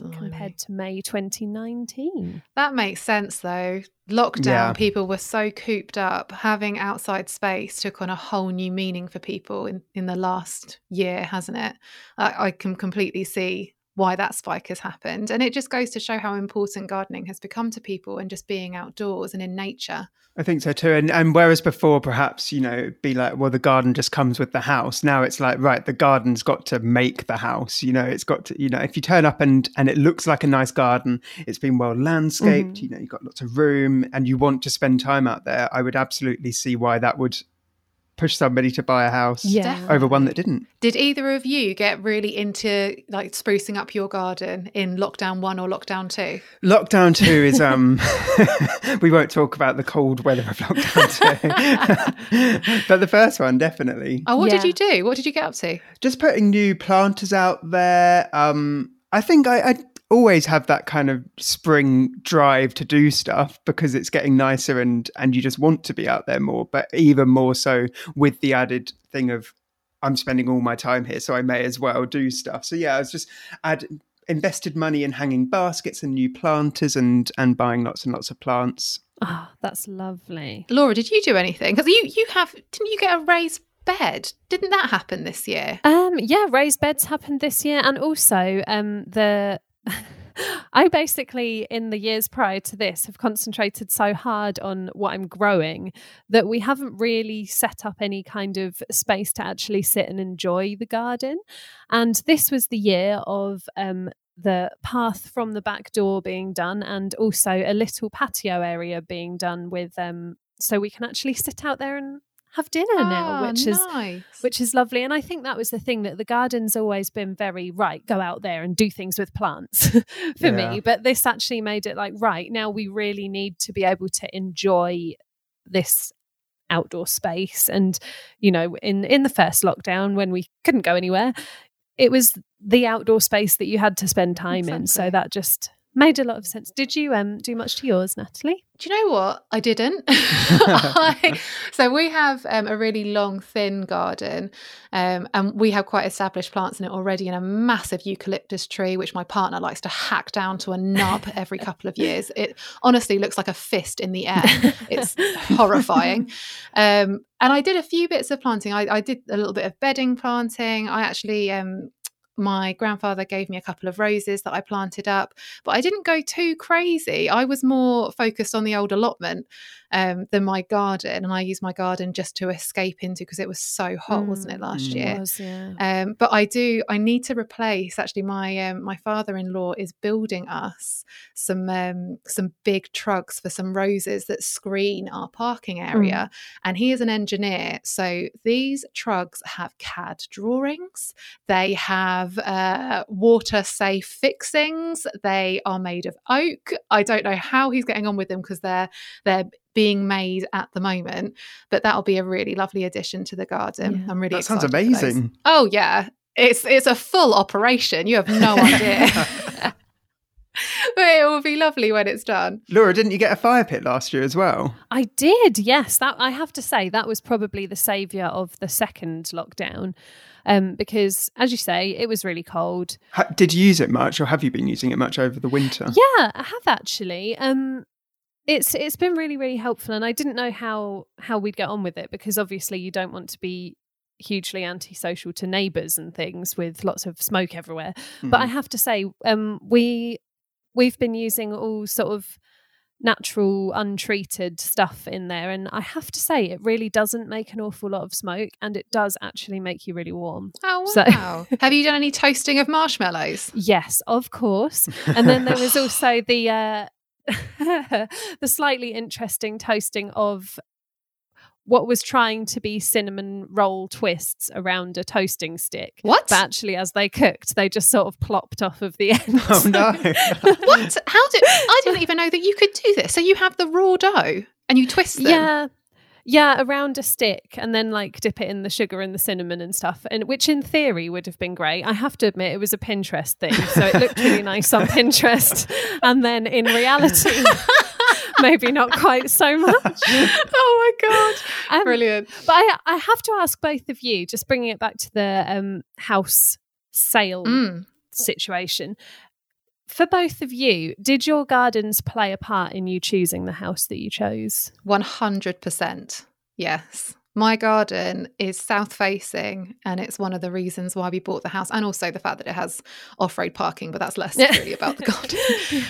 Blimey. compared to May 2019. That makes sense though. Lockdown, Yeah. people were so cooped up. Having outside space took on a whole new meaning for people in, in the last year, hasn't it? I, I can completely see why that spike has happened. And it just goes to show how important gardening has become to people and just being outdoors and in nature. I think so too. And and whereas before perhaps, you know, it'd be like, well, the garden just comes with the house. Now it's like, right, the garden's got to make the house. You know, it's got to, you know, if you turn up and and it looks like a nice garden, it's been well landscaped, Mhm. you know, you've got lots of room and you want to spend time out there, I would absolutely see why that would push somebody to buy a house Yeah. over one that didn't. Did either of you get really into like sprucing up your garden in lockdown one or lockdown two? Lockdown two is um we won't talk about the cold weather of lockdown two. but the first one definitely. Oh, what did you do? What did you get up to? just putting new planters out there. Um, I think I, I always have that kind of spring drive to do stuff because it's getting nicer and and you just want to be out there more. But even more so with the added thing of I'm spending all my time here, so I may as well do stuff. So yeah, I was just I'd invested money in hanging baskets and new planters and and buying lots and lots of plants. Oh, that's lovely. Laura, did you do anything? Because you you have didn't you get a raised bed? Didn't that happen this year? Um, yeah, raised beds happened this year, and also um, the. I basically, in the years prior to this, have concentrated so hard on what I'm growing that we haven't really set up any kind of space to actually sit and enjoy the garden. And this was the year of um, the path from the back door being done, and also a little patio area being done with, um, so we can actually sit out there and have dinner now, Ah, which is nice. which is lovely. And I think that was the thing that the garden's always been very right, go out there and do things with plants for Yeah. me. But this actually made it like, right, now we really need to be able to enjoy this outdoor space. And, you know, in, in the first lockdown when we couldn't go anywhere, it was the outdoor space that you had to spend time in. So that just made a lot of sense. Did you um do much to yours, Natalie? Do you know what? I didn't. I, so we have um, a really long, thin garden, um, and we have quite established plants in it already, and a massive eucalyptus tree, which my partner likes to hack down to a nub every couple of years. It honestly looks like a fist in the air. It's horrifying. Um, and I did a few bits of planting. I, I did a little bit of bedding planting. I actually. My grandfather gave me a couple of roses that I planted up, but I didn't go too crazy. I was more focused on the old allotment um, than my garden, and I use my garden just to escape into because it was so hot, wasn't it last Mm. year? Was, yeah. Um, but I do. I need to replace. Actually, my um, my father in law is building us some um, some big trucks for some roses that screen our parking area, and he is an engineer. So these trucks have CAD drawings. They have uh, water safe fixings. They are made of oak. I don't know how he's getting on with them because they're they're being made at the moment, but that'll be a really lovely addition to the garden. Yeah. I'm really That sounds excited for those. amazing. Oh yeah, it's it's a full operation. You have no idea. but it will be lovely when it's done. Laura, didn't you get a fire pit last year as well? I did, yes. That I have to say that was probably the saviour of the second lockdown, um, because as you say, it was really cold. Ha- did you use it much, or have you been using it much over the winter? Yeah, I have actually. Um, it's it's been really really helpful, and I didn't know how how we'd get on with it because obviously you don't want to be hugely antisocial to neighbours and things with lots of smoke everywhere. But I Mhm. have to say, um, we we've been using all sort of natural, untreated stuff in there, and I have to say, it really doesn't make an awful lot of smoke, and it does actually make you really warm. Oh So- wow! have you done any toasting of marshmallows? Yes, of course. And then there was also the uh, the slightly interesting toasting of what was trying to be cinnamon roll twists around a toasting stick. What? But actually, as they cooked, they just sort of plopped off of the end. Oh no! what? How did I didn't even know that you could do this. So you have the raw dough and you twist them. Yeah. Yeah, around a stick and then like dip it in the sugar and the cinnamon and stuff. And which in theory would have been great. I have to admit it was a Pinterest thing. So it looked really nice on Pinterest. And then in reality maybe not quite so much. oh my god. Um, Brilliant. But I I have to ask both of you, just bringing it back to the um, house sale mm. situation. For both of you, did your gardens play a part in you choosing the house that you chose? 100%. Yes. My garden is south facing, and it's one of the reasons why we bought the house, and also the fact that it has off road parking, but that's less really about the garden.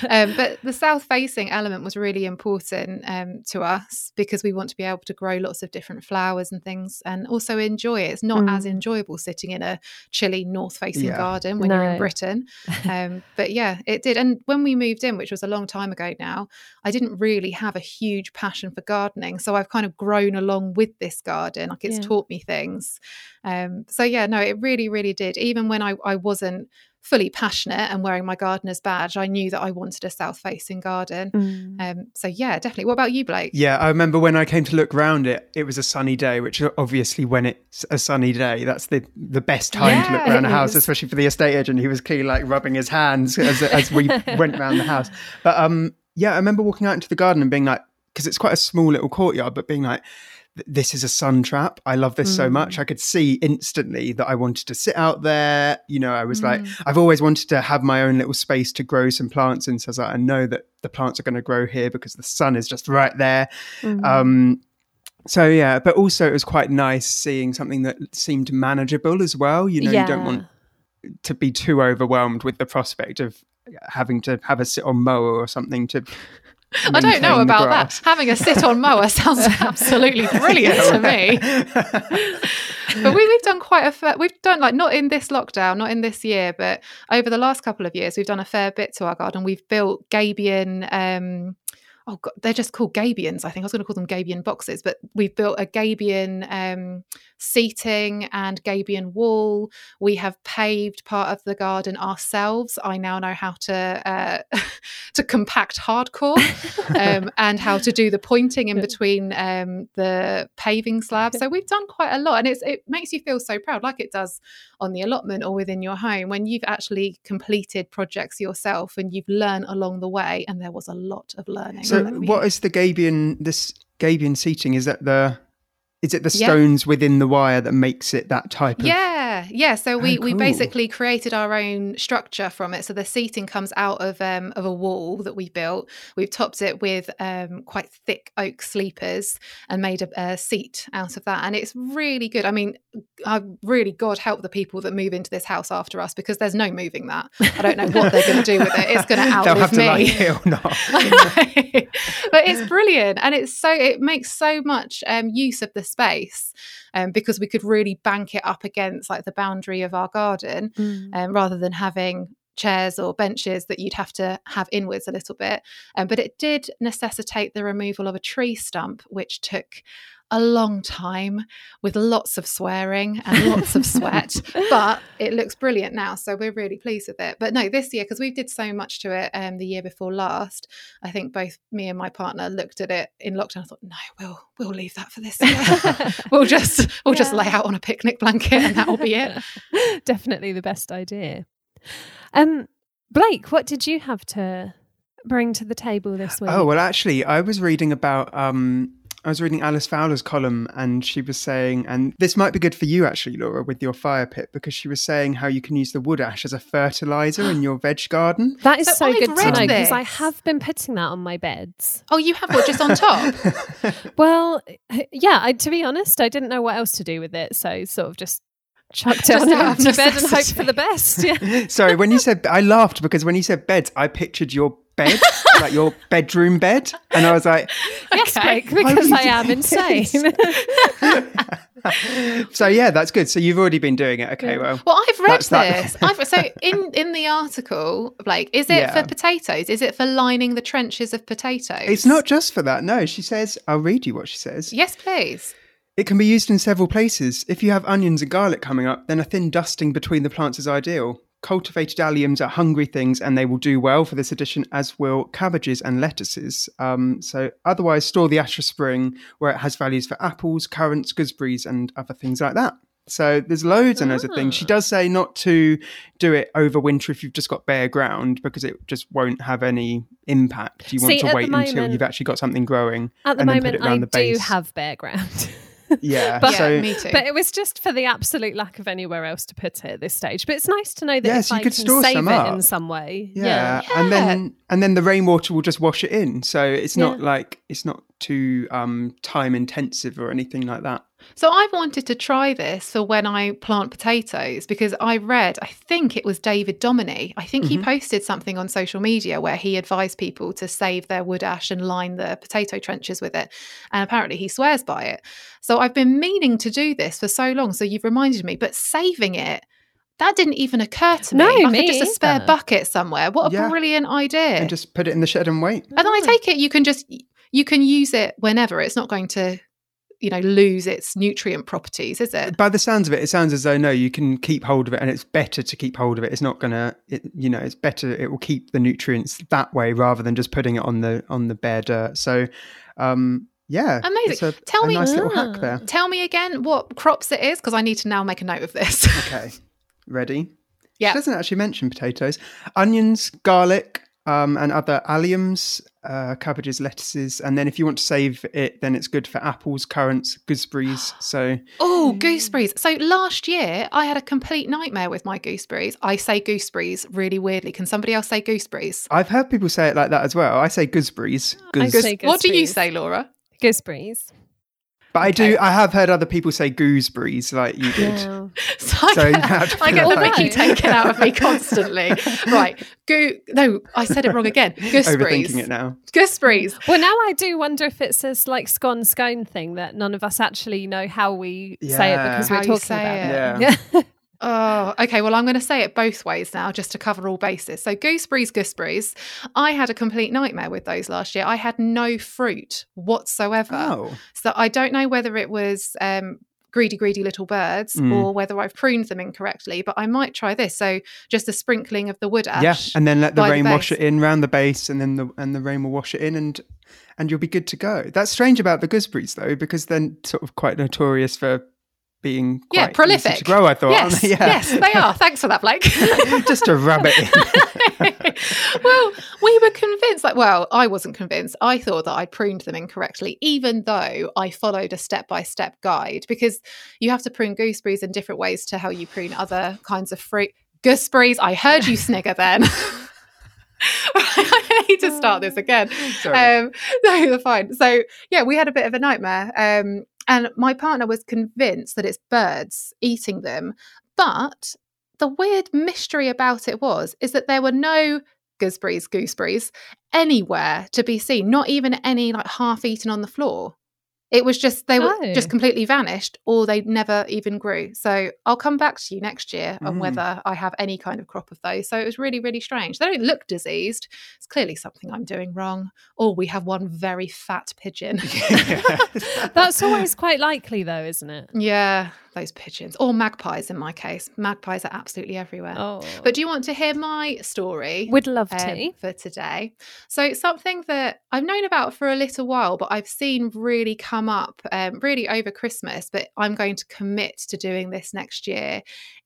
um, but the south facing element was really important um, to us because we want to be able to grow lots of different flowers and things and also enjoy it. It's not mm. as enjoyable sitting in a chilly north facing yeah. garden when no. you're in Britain. Um, but yeah, it did. And when we moved in, which was a long time ago now, I didn't really have a huge passion for gardening. So I've kind of grown along with this garden. Like it's yeah. taught me things. Um, so yeah, no, it really, really did. Even when I, I wasn't fully passionate and wearing my gardener's badge, I knew that I wanted a south facing garden. Mm. Um, so yeah, definitely. What about you, Blake? Yeah, I remember when I came to look around it, it was a sunny day, which obviously when it's a sunny day, that's the the best time yeah, to look around a house, especially for the estate agent. He was clearly like rubbing his hands as, as we went around the house. But um, yeah, I remember walking out into the garden and being like, because it's quite a small little courtyard, but being like, this is a sun trap. I love this mm. so much. Mm. I could see instantly that I wanted to sit out there. You know, I was mm. like, I've always wanted to have my own little space to grow some plants in. So I, like, I know that the plants are going to grow here because the sun is just right there. Mm. Um, so yeah, but also it was quite nice seeing something that seemed manageable as well. You know, yeah. you don't want to be too overwhelmed with the prospect of having to have a sit on mower or something to I don't know about that. Having a sit on mower sounds absolutely brilliant to me. but we, have done quite a fair, we've done like not in this lockdown, not in this year, but over the last couple of years, we've done a fair bit to our garden. We've built Gabion um, oh god, they're just called Gabions. I think I was going to call them Gabion boxes, but we've built a Gabion um, seating and Gabion wall. We have paved part of the garden ourselves. I now know how to uh, to compact hardcore um, and how to do the pointing in between um, the paving slabs. So we've done quite a lot, and it's it makes you feel so proud, like it does on the allotment or within your home when you've actually completed projects yourself and you've learned along the way. And there was a lot of learning. So, what is the Gabion? This Gabion seating is that the is it the stones yeah. within the wire that makes it that type of yeah yeah so we, oh, cool. we basically created our own structure from it. So the seating comes out of um, of a wall that we built. We've topped it with um, quite thick oak sleepers and made a, a, seat out of that. And it's really good. I mean i really god help the people that move into this house after us because there's no moving that. I don't know what they're going to do with it. It's going to outlive me. like it or not. but it's brilliant and it's so it makes so much um, use of the space um, because we could really bank it up against like the boundary of our garden mm. um, rather than having chairs or benches that you'd have to have inwards a little bit. Um, but it did necessitate the removal of a tree stump, which took a long time with lots of swearing and lots of sweat, but it looks brilliant now. So we're really pleased with it. But no, this year, because we did so much to it um, the year before last, I think both me and my partner looked at it in lockdown. I thought, no, we'll we'll leave that for this year. we'll just we'll yeah. just lay out on a picnic blanket and that'll be it. Definitely the best idea. Um, Blake, what did you have to bring to the table this week? Oh well, actually, I was reading about um, I was reading Alice Fowler's column and she was saying, and this might be good for you actually, Laura, with your fire pit, because she was saying how you can use the wood ash as a fertilizer in your veg garden. That is so, so good to know because I have been putting that on my beds. Oh, you have what, just on top? well, yeah, I, to be honest, I didn't know what else to do with it. So sort of just chucked it on empty bed and hope for the best. Yeah. Sorry, when you said, I laughed because when you said beds, I pictured your bed, like your bedroom bed, and I was like, "Yes, okay, Blake, because I am insane." so yeah, that's good. So you've already been doing it. Okay, well, well, I've read this. I've, so in in the article, Blake, is it yeah. for potatoes? Is it for lining the trenches of potatoes? It's not just for that. No, she says. I'll read you what she says. Yes, please. It can be used in several places. If you have onions and garlic coming up, then a thin dusting between the plants is ideal. cultivated alliums are hungry things and they will do well for this addition, as will cabbages and lettuces. Um, so, otherwise, store the Astra Spring where it has values for apples, currants, gooseberries, and other things like that. So there's loads and loads of things. She Ah. does say not to do it over winter if you've just got bare ground because it just won't have any impact. You want See, to wait until you've actually got something growing. At the and then put moment, I the do have bare ground. Yeah. But- so me too. But it was just for the absolute lack of anywhere else to put it at this stage. But it's nice to know that Yes, if you I could can store save some it up. in some way. yeah. and then and then the rainwater will just wash it in. So it's not Yeah. like it's not too um, time intensive or anything like that. So I've wanted to try this for when I plant potatoes because I read, I think it was David Domoney. I think he Mhm. posted something on social media where he advised people to save their wood ash and line the potato trenches with it. And apparently he swears by it. So I've been meaning to do this for so long. So you've reminded me, but saving it, that didn't even occur to me. No, like me just a spare either. bucket somewhere. What a Yeah. brilliant idea. And just put it in the shed and wait. And then I take it you can just you can use it whenever. It's not going to, you know, lose its nutrient properties, is it? By the sounds of it, it sounds as though no, you can keep hold of it, and it's better to keep hold of it. It's not gonna, it, you know, it's better. It will keep the nutrients that way rather than just putting it on the on the bare dirt. So, um, yeah, Amazing. A, Tell a me- nice little hack there. Tell me again what crops it is because I need to now make a note of this. Okay, ready? Yeah. She doesn't actually mention potatoes, onions, garlic, um, and other alliums, uh, cabbages, lettuces, and then if you want to save it, then it's good for apples, currants, gooseberries. So oh, gooseberries. So last year I had a complete nightmare with my gooseberries. I say gooseberries really weirdly. Can somebody else say gooseberries? I've heard people say it like that as well. I say gooseberries, I goose- say What do you say, Laura? Gooseberries. But I do. I have heard other people say gooseberries like you did. Yeah. So I So you get, I get the fill Mickey oh, taken out of me constantly. right. Goo no, I said it wrong again. Gooseberries. Overthinking it now. Gooseberries. Well, now I do wonder if it's this like scone scone thing that none of us actually know how we say it because How we're talking say about it. it. Yeah. Oh, okay. Well, I'm going to say it both ways now, just to cover all bases. So, gooseberries, gooseberries. I had a complete nightmare with those last year. I had no fruit whatsoever. Oh, So, I don't know whether it was um, greedy, greedy little birds Mm. or whether I've pruned them incorrectly, but I might try this. So, just a sprinkling of the wood ash. yeah, and then let the by the rain wash it in round the base, and then the and the rain will wash it in, and and you'll be good to go. That's strange about the gooseberries though, because they're sort of quite notorious for being Yeah, prolific. to grow. I thought, Yes, they? yeah. yes, they are. Thanks for that, Blake. Just to rub it in. well, we were convinced, like, well, I wasn't convinced. I thought that I'd pruned them incorrectly, even though I followed a step by step guide because you have to prune gooseberries in different ways to how you prune other kinds of fruit. Gooseberries, I heard you snigger then. I need to start this again. Sorry. Um, no, you're fine. So yeah, we had a bit of a nightmare. Um, and my partner was convinced that it's birds eating them. But the weird mystery about it was is that there were no gooseberries, gooseberries anywhere to be seen, not even any like half eaten on the floor. It was just they were Oh. just completely vanished or they never even grew. So I'll come back to you next year on Mm. whether I have any kind of crop of those. So it was really, really strange. They don't look diseased. It's clearly something I'm doing wrong. Or we have one very fat pigeon. That's always quite likely, though, isn't it? yeah, those pigeons. Or magpies in my case. Magpies are absolutely everywhere. Oh, But do you want to hear my story? would love um, to. for today. So it's something that I've known about for a little while, but I've seen really come up um, really over Christmas. But I'm going to commit to doing this next year.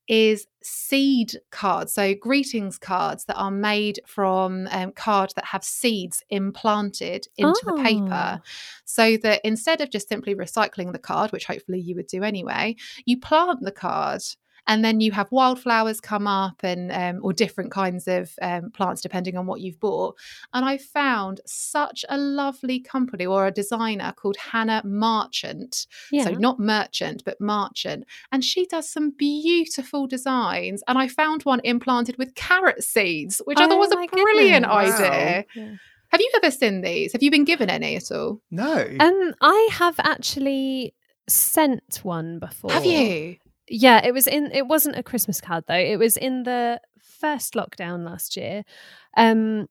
Is seed cards, so greetings cards that are made from um, cards that have seeds implanted into the paper, Oh. so that instead of just simply recycling the card, which hopefully you would do anyway, you plant the card and then you have wildflowers come up and um, or different kinds of um, plants depending on what you've bought and i found such a lovely company or a designer called hannah marchant Yeah. so not merchant but marchant and she does some beautiful designs and i found one implanted with carrot seeds which i thought Oh was a brilliant goodness. idea Yeah. have you ever seen these have you been given any at all no. Um, I have actually sent one before. have you Yeah, it was in. It wasn't a Christmas card though. It was in the first lockdown last year. Um,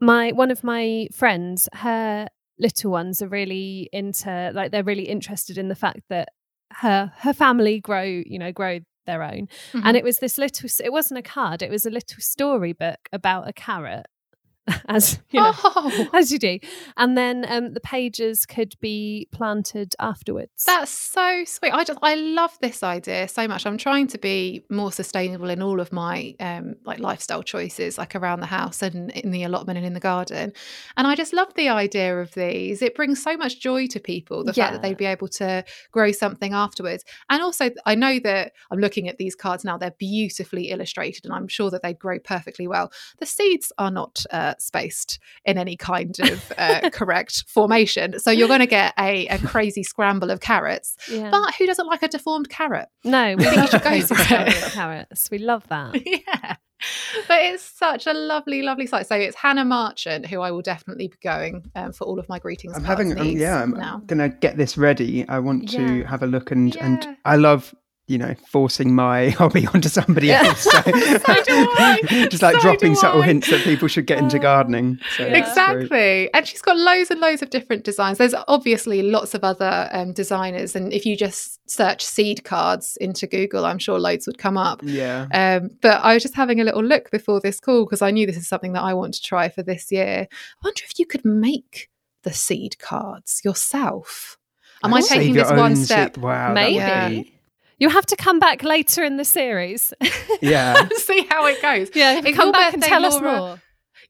my one of my friends, her little ones are really into like they're really interested in the fact that her her family grow you know grow their own. Mhm. And it was this little, it wasn't a card, it was a little storybook about a carrot. As you know, Oh, as you do, and then um, the pages could be planted afterwards. That's so sweet. I just I love this idea so much. I'm trying to be more sustainable in all of my um like lifestyle choices, like around the house and in the allotment and in the garden. And I just love the idea of these. It brings so much joy to people, the fact that they'd be able to grow something afterwards. And also I know that I'm looking at these cards now, they're beautifully illustrated and I'm sure that they'd grow perfectly well. The seeds are not uh, spaced in any kind of uh, correct formation. So you're going to get a, a crazy scramble of carrots. yeah. But who doesn't like a deformed carrot? no, we think you love should go crazy for it. carrots. We love that. yeah. But it's such a lovely, lovely site. So it's Hannah Marchant, who I will definitely be going um, for all of my greetings. I'm having, um, yeah, I'm now. gonna get this ready. I want to have a look and Yeah. and I love you know forcing my hobby onto somebody Yeah. else. So, so just like So dropping subtle I. hints that people should get into gardening. So yeah. great. Exactly. And she's got loads and loads of different designs. There's obviously lots of other um, designers. And if you just search seed cards into Google, I'm sure loads would come up. Yeah. Um, but I was just having a little look before this call because I knew this is something that I want to try for this year. I wonder if you could make the seed cards yourself. Am I save taking this one step? seed- Wow. Maybe. Be- You have to come back later in the series. Yeah. See how it goes. yeah, If come back and birthday, tell us more.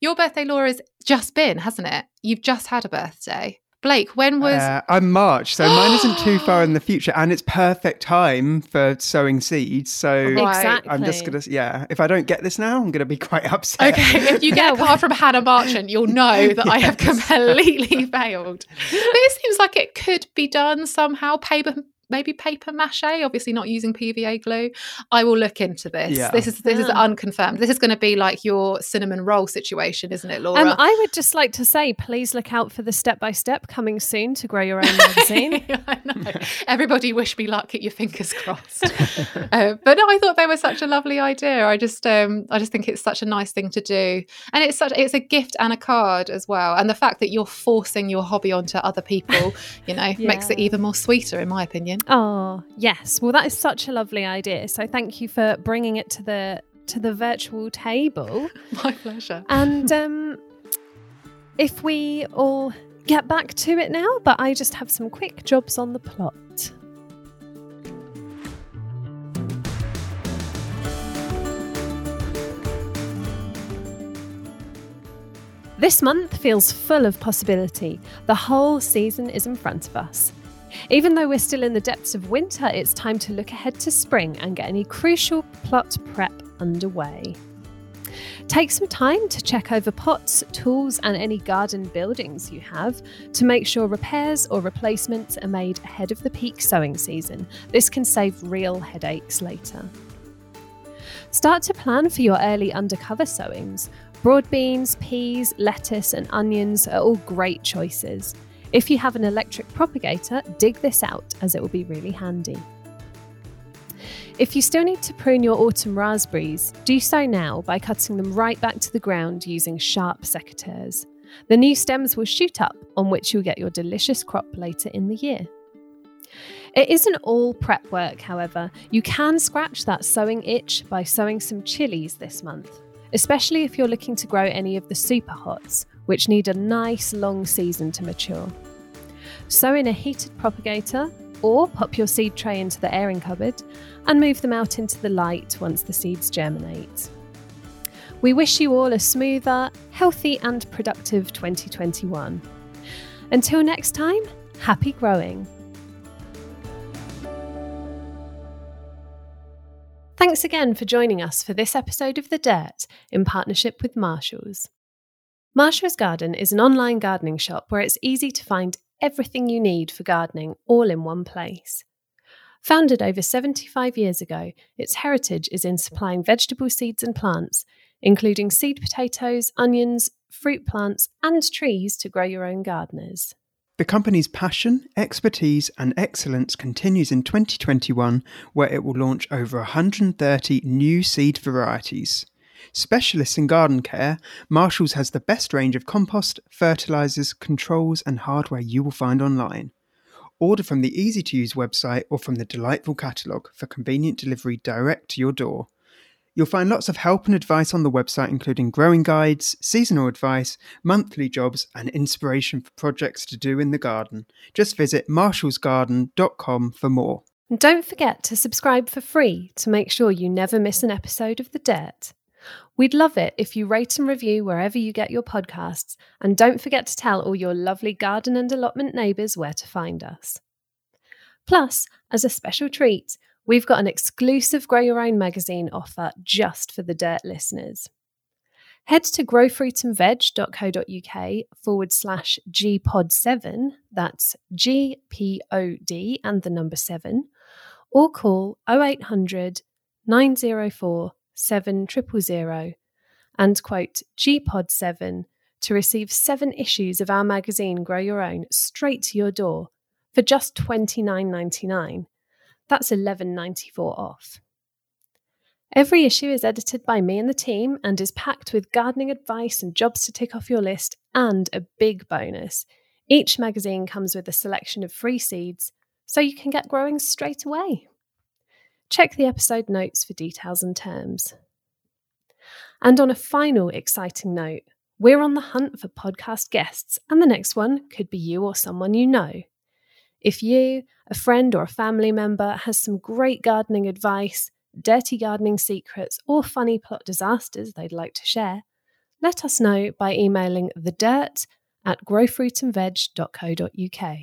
Your birthday, Laura's just been, hasn't it? You've just had a birthday. Blake, when was Uh, I'm March, so mine isn't too far in the future, and it's perfect time for sowing seeds. So Exactly. I'm just gonna, yeah. If I don't get this now, I'm gonna be quite upset. Okay, if you get a card from Hannah Marchant, you'll know that I have completely failed. But it seems like it could be done somehow. Paper, maybe paper mache. Obviously, not using PVA glue. I will look into this. Yeah. This is this is Ah. unconfirmed. This is going to be like your cinnamon roll situation, isn't it, Laura? Um, I would just like to say, please look out for the step by step coming soon to grow your own magazine. I know. Everybody wish me luck. Keep your fingers crossed. uh, but no, I thought they were such a lovely idea. I just, um, I just think it's such a nice thing to do, and it's such, it's a gift and a card as well. And the fact that you're forcing your hobby onto other people, you know, makes it even more sweeter, in my opinion. Oh, yes. Well, that is such a lovely idea. So thank you for bringing it to the to the virtual table. My pleasure. And um, if we all get back to it now, but I just have some quick jobs on the plot. This month feels full of possibility. The whole season is in front of us. Even though we're still in the depths of winter, it's time to look ahead to spring and get any crucial plot prep underway. Take some time to check over pots, tools, and any garden buildings you have to make sure repairs or replacements are made ahead of the peak sowing season. This can save real headaches later. Start to plan for your early undercover sowings. Broad beans, peas, lettuce, and onions are all great choices. If you have an electric propagator, dig this out as it will be really handy. If you still need to prune your autumn raspberries, do so now by cutting them right back to the ground using sharp secateurs. The new stems will shoot up, on which you'll get your delicious crop later in the year. It isn't all prep work, however. You can scratch that sowing itch by sowing some chilies this month, especially if you're looking to grow any of the super hots, which need a nice long season to mature. Sow in a heated propagator or pop your seed tray into the airing cupboard and move them out into the light once the seeds germinate. We wish you all a smoother, healthy, and productive 2021. Until next time, happy growing. Thanks again for joining us for this episode of The Dirt in partnership with Marshalls. Marshall's Garden is an online gardening shop where it's easy to find everything you need for gardening all in one place. Founded over 75 years ago, its heritage is in supplying vegetable seeds and plants, including seed potatoes, onions, fruit plants, and trees to grow your own gardeners. The company's passion, expertise, and excellence continues in 2021, where it will launch over 130 new seed varieties. Specialists in garden care, Marshalls has the best range of compost, fertilizers, controls, and hardware you will find online. order from the easy to use website or from the delightful catalogue for convenient delivery direct to your door. You'll find lots of help and advice on the website, including growing guides, seasonal advice, monthly jobs, and inspiration for projects to do in the garden. Just visit marshallsgarden.com for more. And don't forget to subscribe for free to make sure you never miss an episode of The Dirt. We'd love it if you rate and review wherever you get your podcasts, and don't forget to tell all your lovely garden and allotment neighbours where to find us. Plus, as a special treat, we've got an exclusive Grow Your Own magazine offer just for the Dirt listeners. Head to growfruitandveg.co.uk forward slash GPOD7, that's G P O D and the number 7, or call 0800 904 7000 and quote GPOD7 to receive seven issues of our magazine Grow Your Own straight to your door for just $29.99. That's $11.94 off. Every issue is edited by me and the team and is packed with gardening advice and jobs to tick off your list, and a big bonus. Each magazine comes with a selection of free seeds, so you can get growing straight away. Check the episode notes for details and terms. And on a final exciting note, we're on the hunt for podcast guests, and the next one could be you or someone you know. If you, a friend, or a family member has some great gardening advice, dirty gardening secrets, or funny plot disasters they'd like to share, let us know by emailing the dirt at growfruitandveg.co.uk.